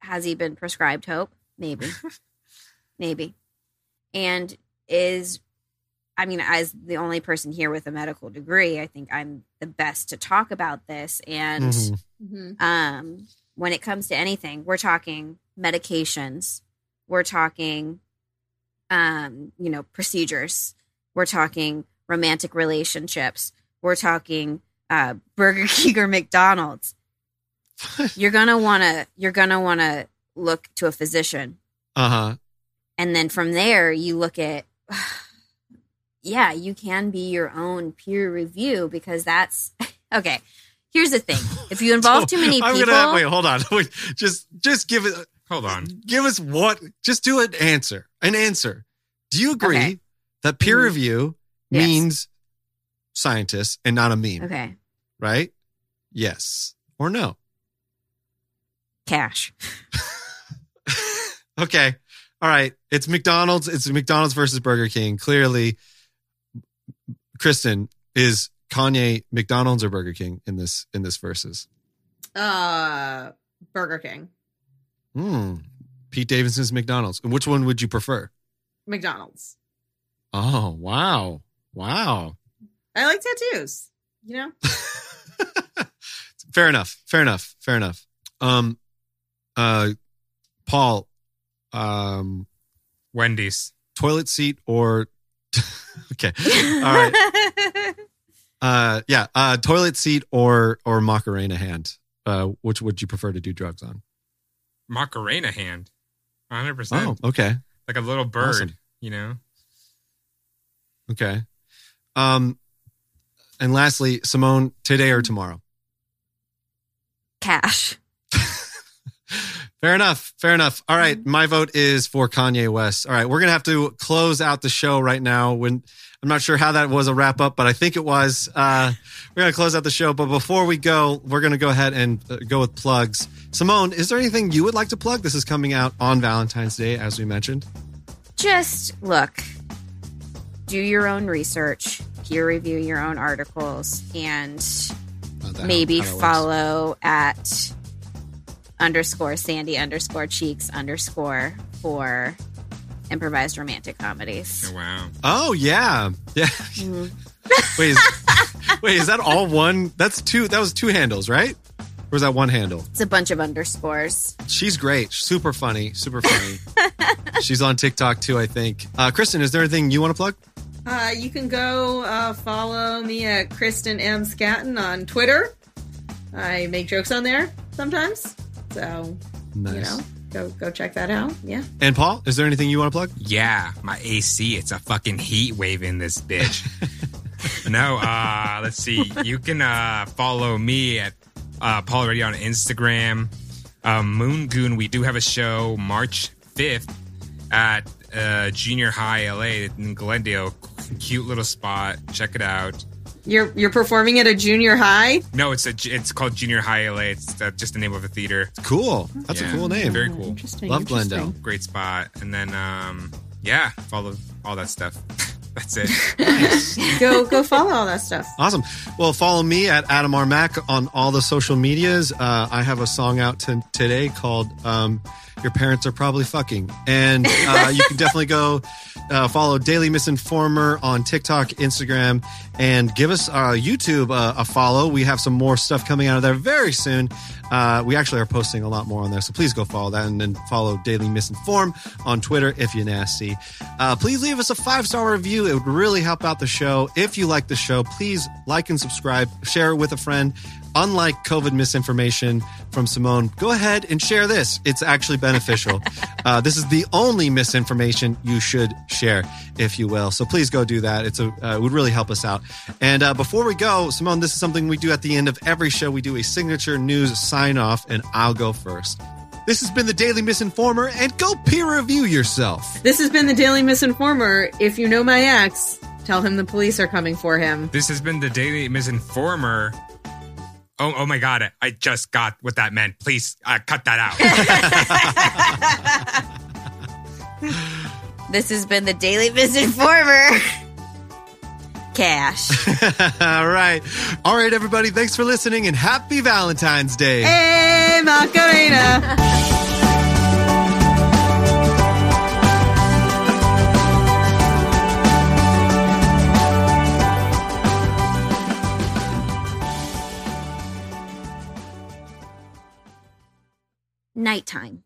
has he been prescribed hope? Maybe. Maybe. And is I mean, as the only person here with a medical degree, I think I'm the best to talk about this and Mhm. Mm-hmm. um, when it comes to anything, we're talking medications, we're talking, um, you know, procedures, we're talking romantic relationships, we're talking uh, Burger King or McDonald's. you're gonna wanna you're gonna wanna look to a physician, Uh huh. and then from there you look at. Yeah, you can be your own peer review because that's okay. Here's the thing: if you involve too many I'm people, gonna wait. Hold on. Wait, just just give it. Hold on. Give us what? Just do an answer. An answer. Do you agree Okay. that peer Mhm. review Yes. means scientists and not a meme? okay, Right? Yes or no? cash. Okay. All right. It's McDonald's. It's McDonald's versus Burger King. Clearly, Kristen is Kanye McDonald's or Burger King in this in this verses. Uh, Burger King, Hmm. Pete Davidson's McDonald's. And which one would you prefer? McDonald's. Oh wow, wow. I like tattoos. You know, Fair enough. Fair enough. Fair enough. Um, uh, Paul, um, Wendy's. toilet seat or okay. All right. Uh, yeah. Uh, toilet seat or or Macarena hand. Uh, which would you prefer to do drugs on? Macarena hand. 100%. Oh, okay. Like a little bird, Awesome. you know? Okay. Um, and lastly, Simone, today or tomorrow? cash. Fair enough. Fair enough. All right. My vote is for Kanye West. All right. We're going to have to close out the show right now. When I'm not sure how that was a wrap up, but I think it was. Uh, we're going to close out the show. But before we go, we're going to go ahead and uh, go with plugs. Simone, is there anything you would like to plug? This is coming out on Valentine's Day, as we mentioned. Just look, do your own research, peer review your own articles, and maybe follow at underscore Sandy underscore Cheeks underscore for improvised romantic comedies. Oh, wow. Oh, yeah. Yeah. Mhm. Wait, is, wait, is that all one? That's two. That was two handles, right? Or was that one handle? It's a bunch of underscores. She's great, super funny, super funny. She's on TikTok too, I think. Uh, Kristen, is there anything you want to plug? Uh, you can go uh, follow me at Kristen M. Scatton on Twitter. I make jokes on there sometimes. So, Nice. you know, go go check that out. Yeah. And Paul, is there anything you want to plug? Yeah, my AC. It's a fucking heat wave in this bitch. no, uh, let's see. You can uh, follow me at uh, Paul Heredia on Instagram. Um, Moon Goon, we do have a show March 5th at uh, Junior High LA in Glendale. Cute little spot. Check it out. You're you're performing at a junior high. No, it's a it's called Junior High LA. It's uh, just the name of a theater. It's cool. That's Yeah, a cool name. Very cool. Interesting. Love interesting. Glendale. Great spot. And then um, yeah, follow all that stuff. That's it. Go go follow all that stuff. Awesome. Well, follow me at Adam R. Mac on all the social medias. Uh, I have a song out to, today called um, Your Parents Are Probably Fucking. And uh, you can definitely go uh, follow Daily Misinformer on TikTok, Instagram, and give us uh, YouTube uh, a follow. We have some more stuff coming out of there very soon. Uh, we actually are posting a lot more on there, so please go follow that and then follow Daily Misinform on Twitter if you're nasty. Uh, please leave us a five star review. It would really help out the show. If you like the show, please like and subscribe, share it with a friend. Unlike COVID misinformation from Simone, go ahead and share this. It's actually beneficial. uh, this is the only misinformation you should share, if you will. So please go do that. It's a uh, it would really help us out. And uh, before we go, Simone, this is something we do at the end of every show. We do a signature news sign off, and I'll go first. This has been the Daily Misinformer, and go peer review yourself. This has been the Daily Misinformer. If you know my ex, tell him the police are coming for him. This has been the Daily Misinformer. Oh, oh my God. I just got what that meant. Please uh, cut that out. This has been the Daily Misinformer. Cash. All right. All right, everybody. Thanks for listening, and happy Valentine's Day. Hey, Macarena. Nighttime.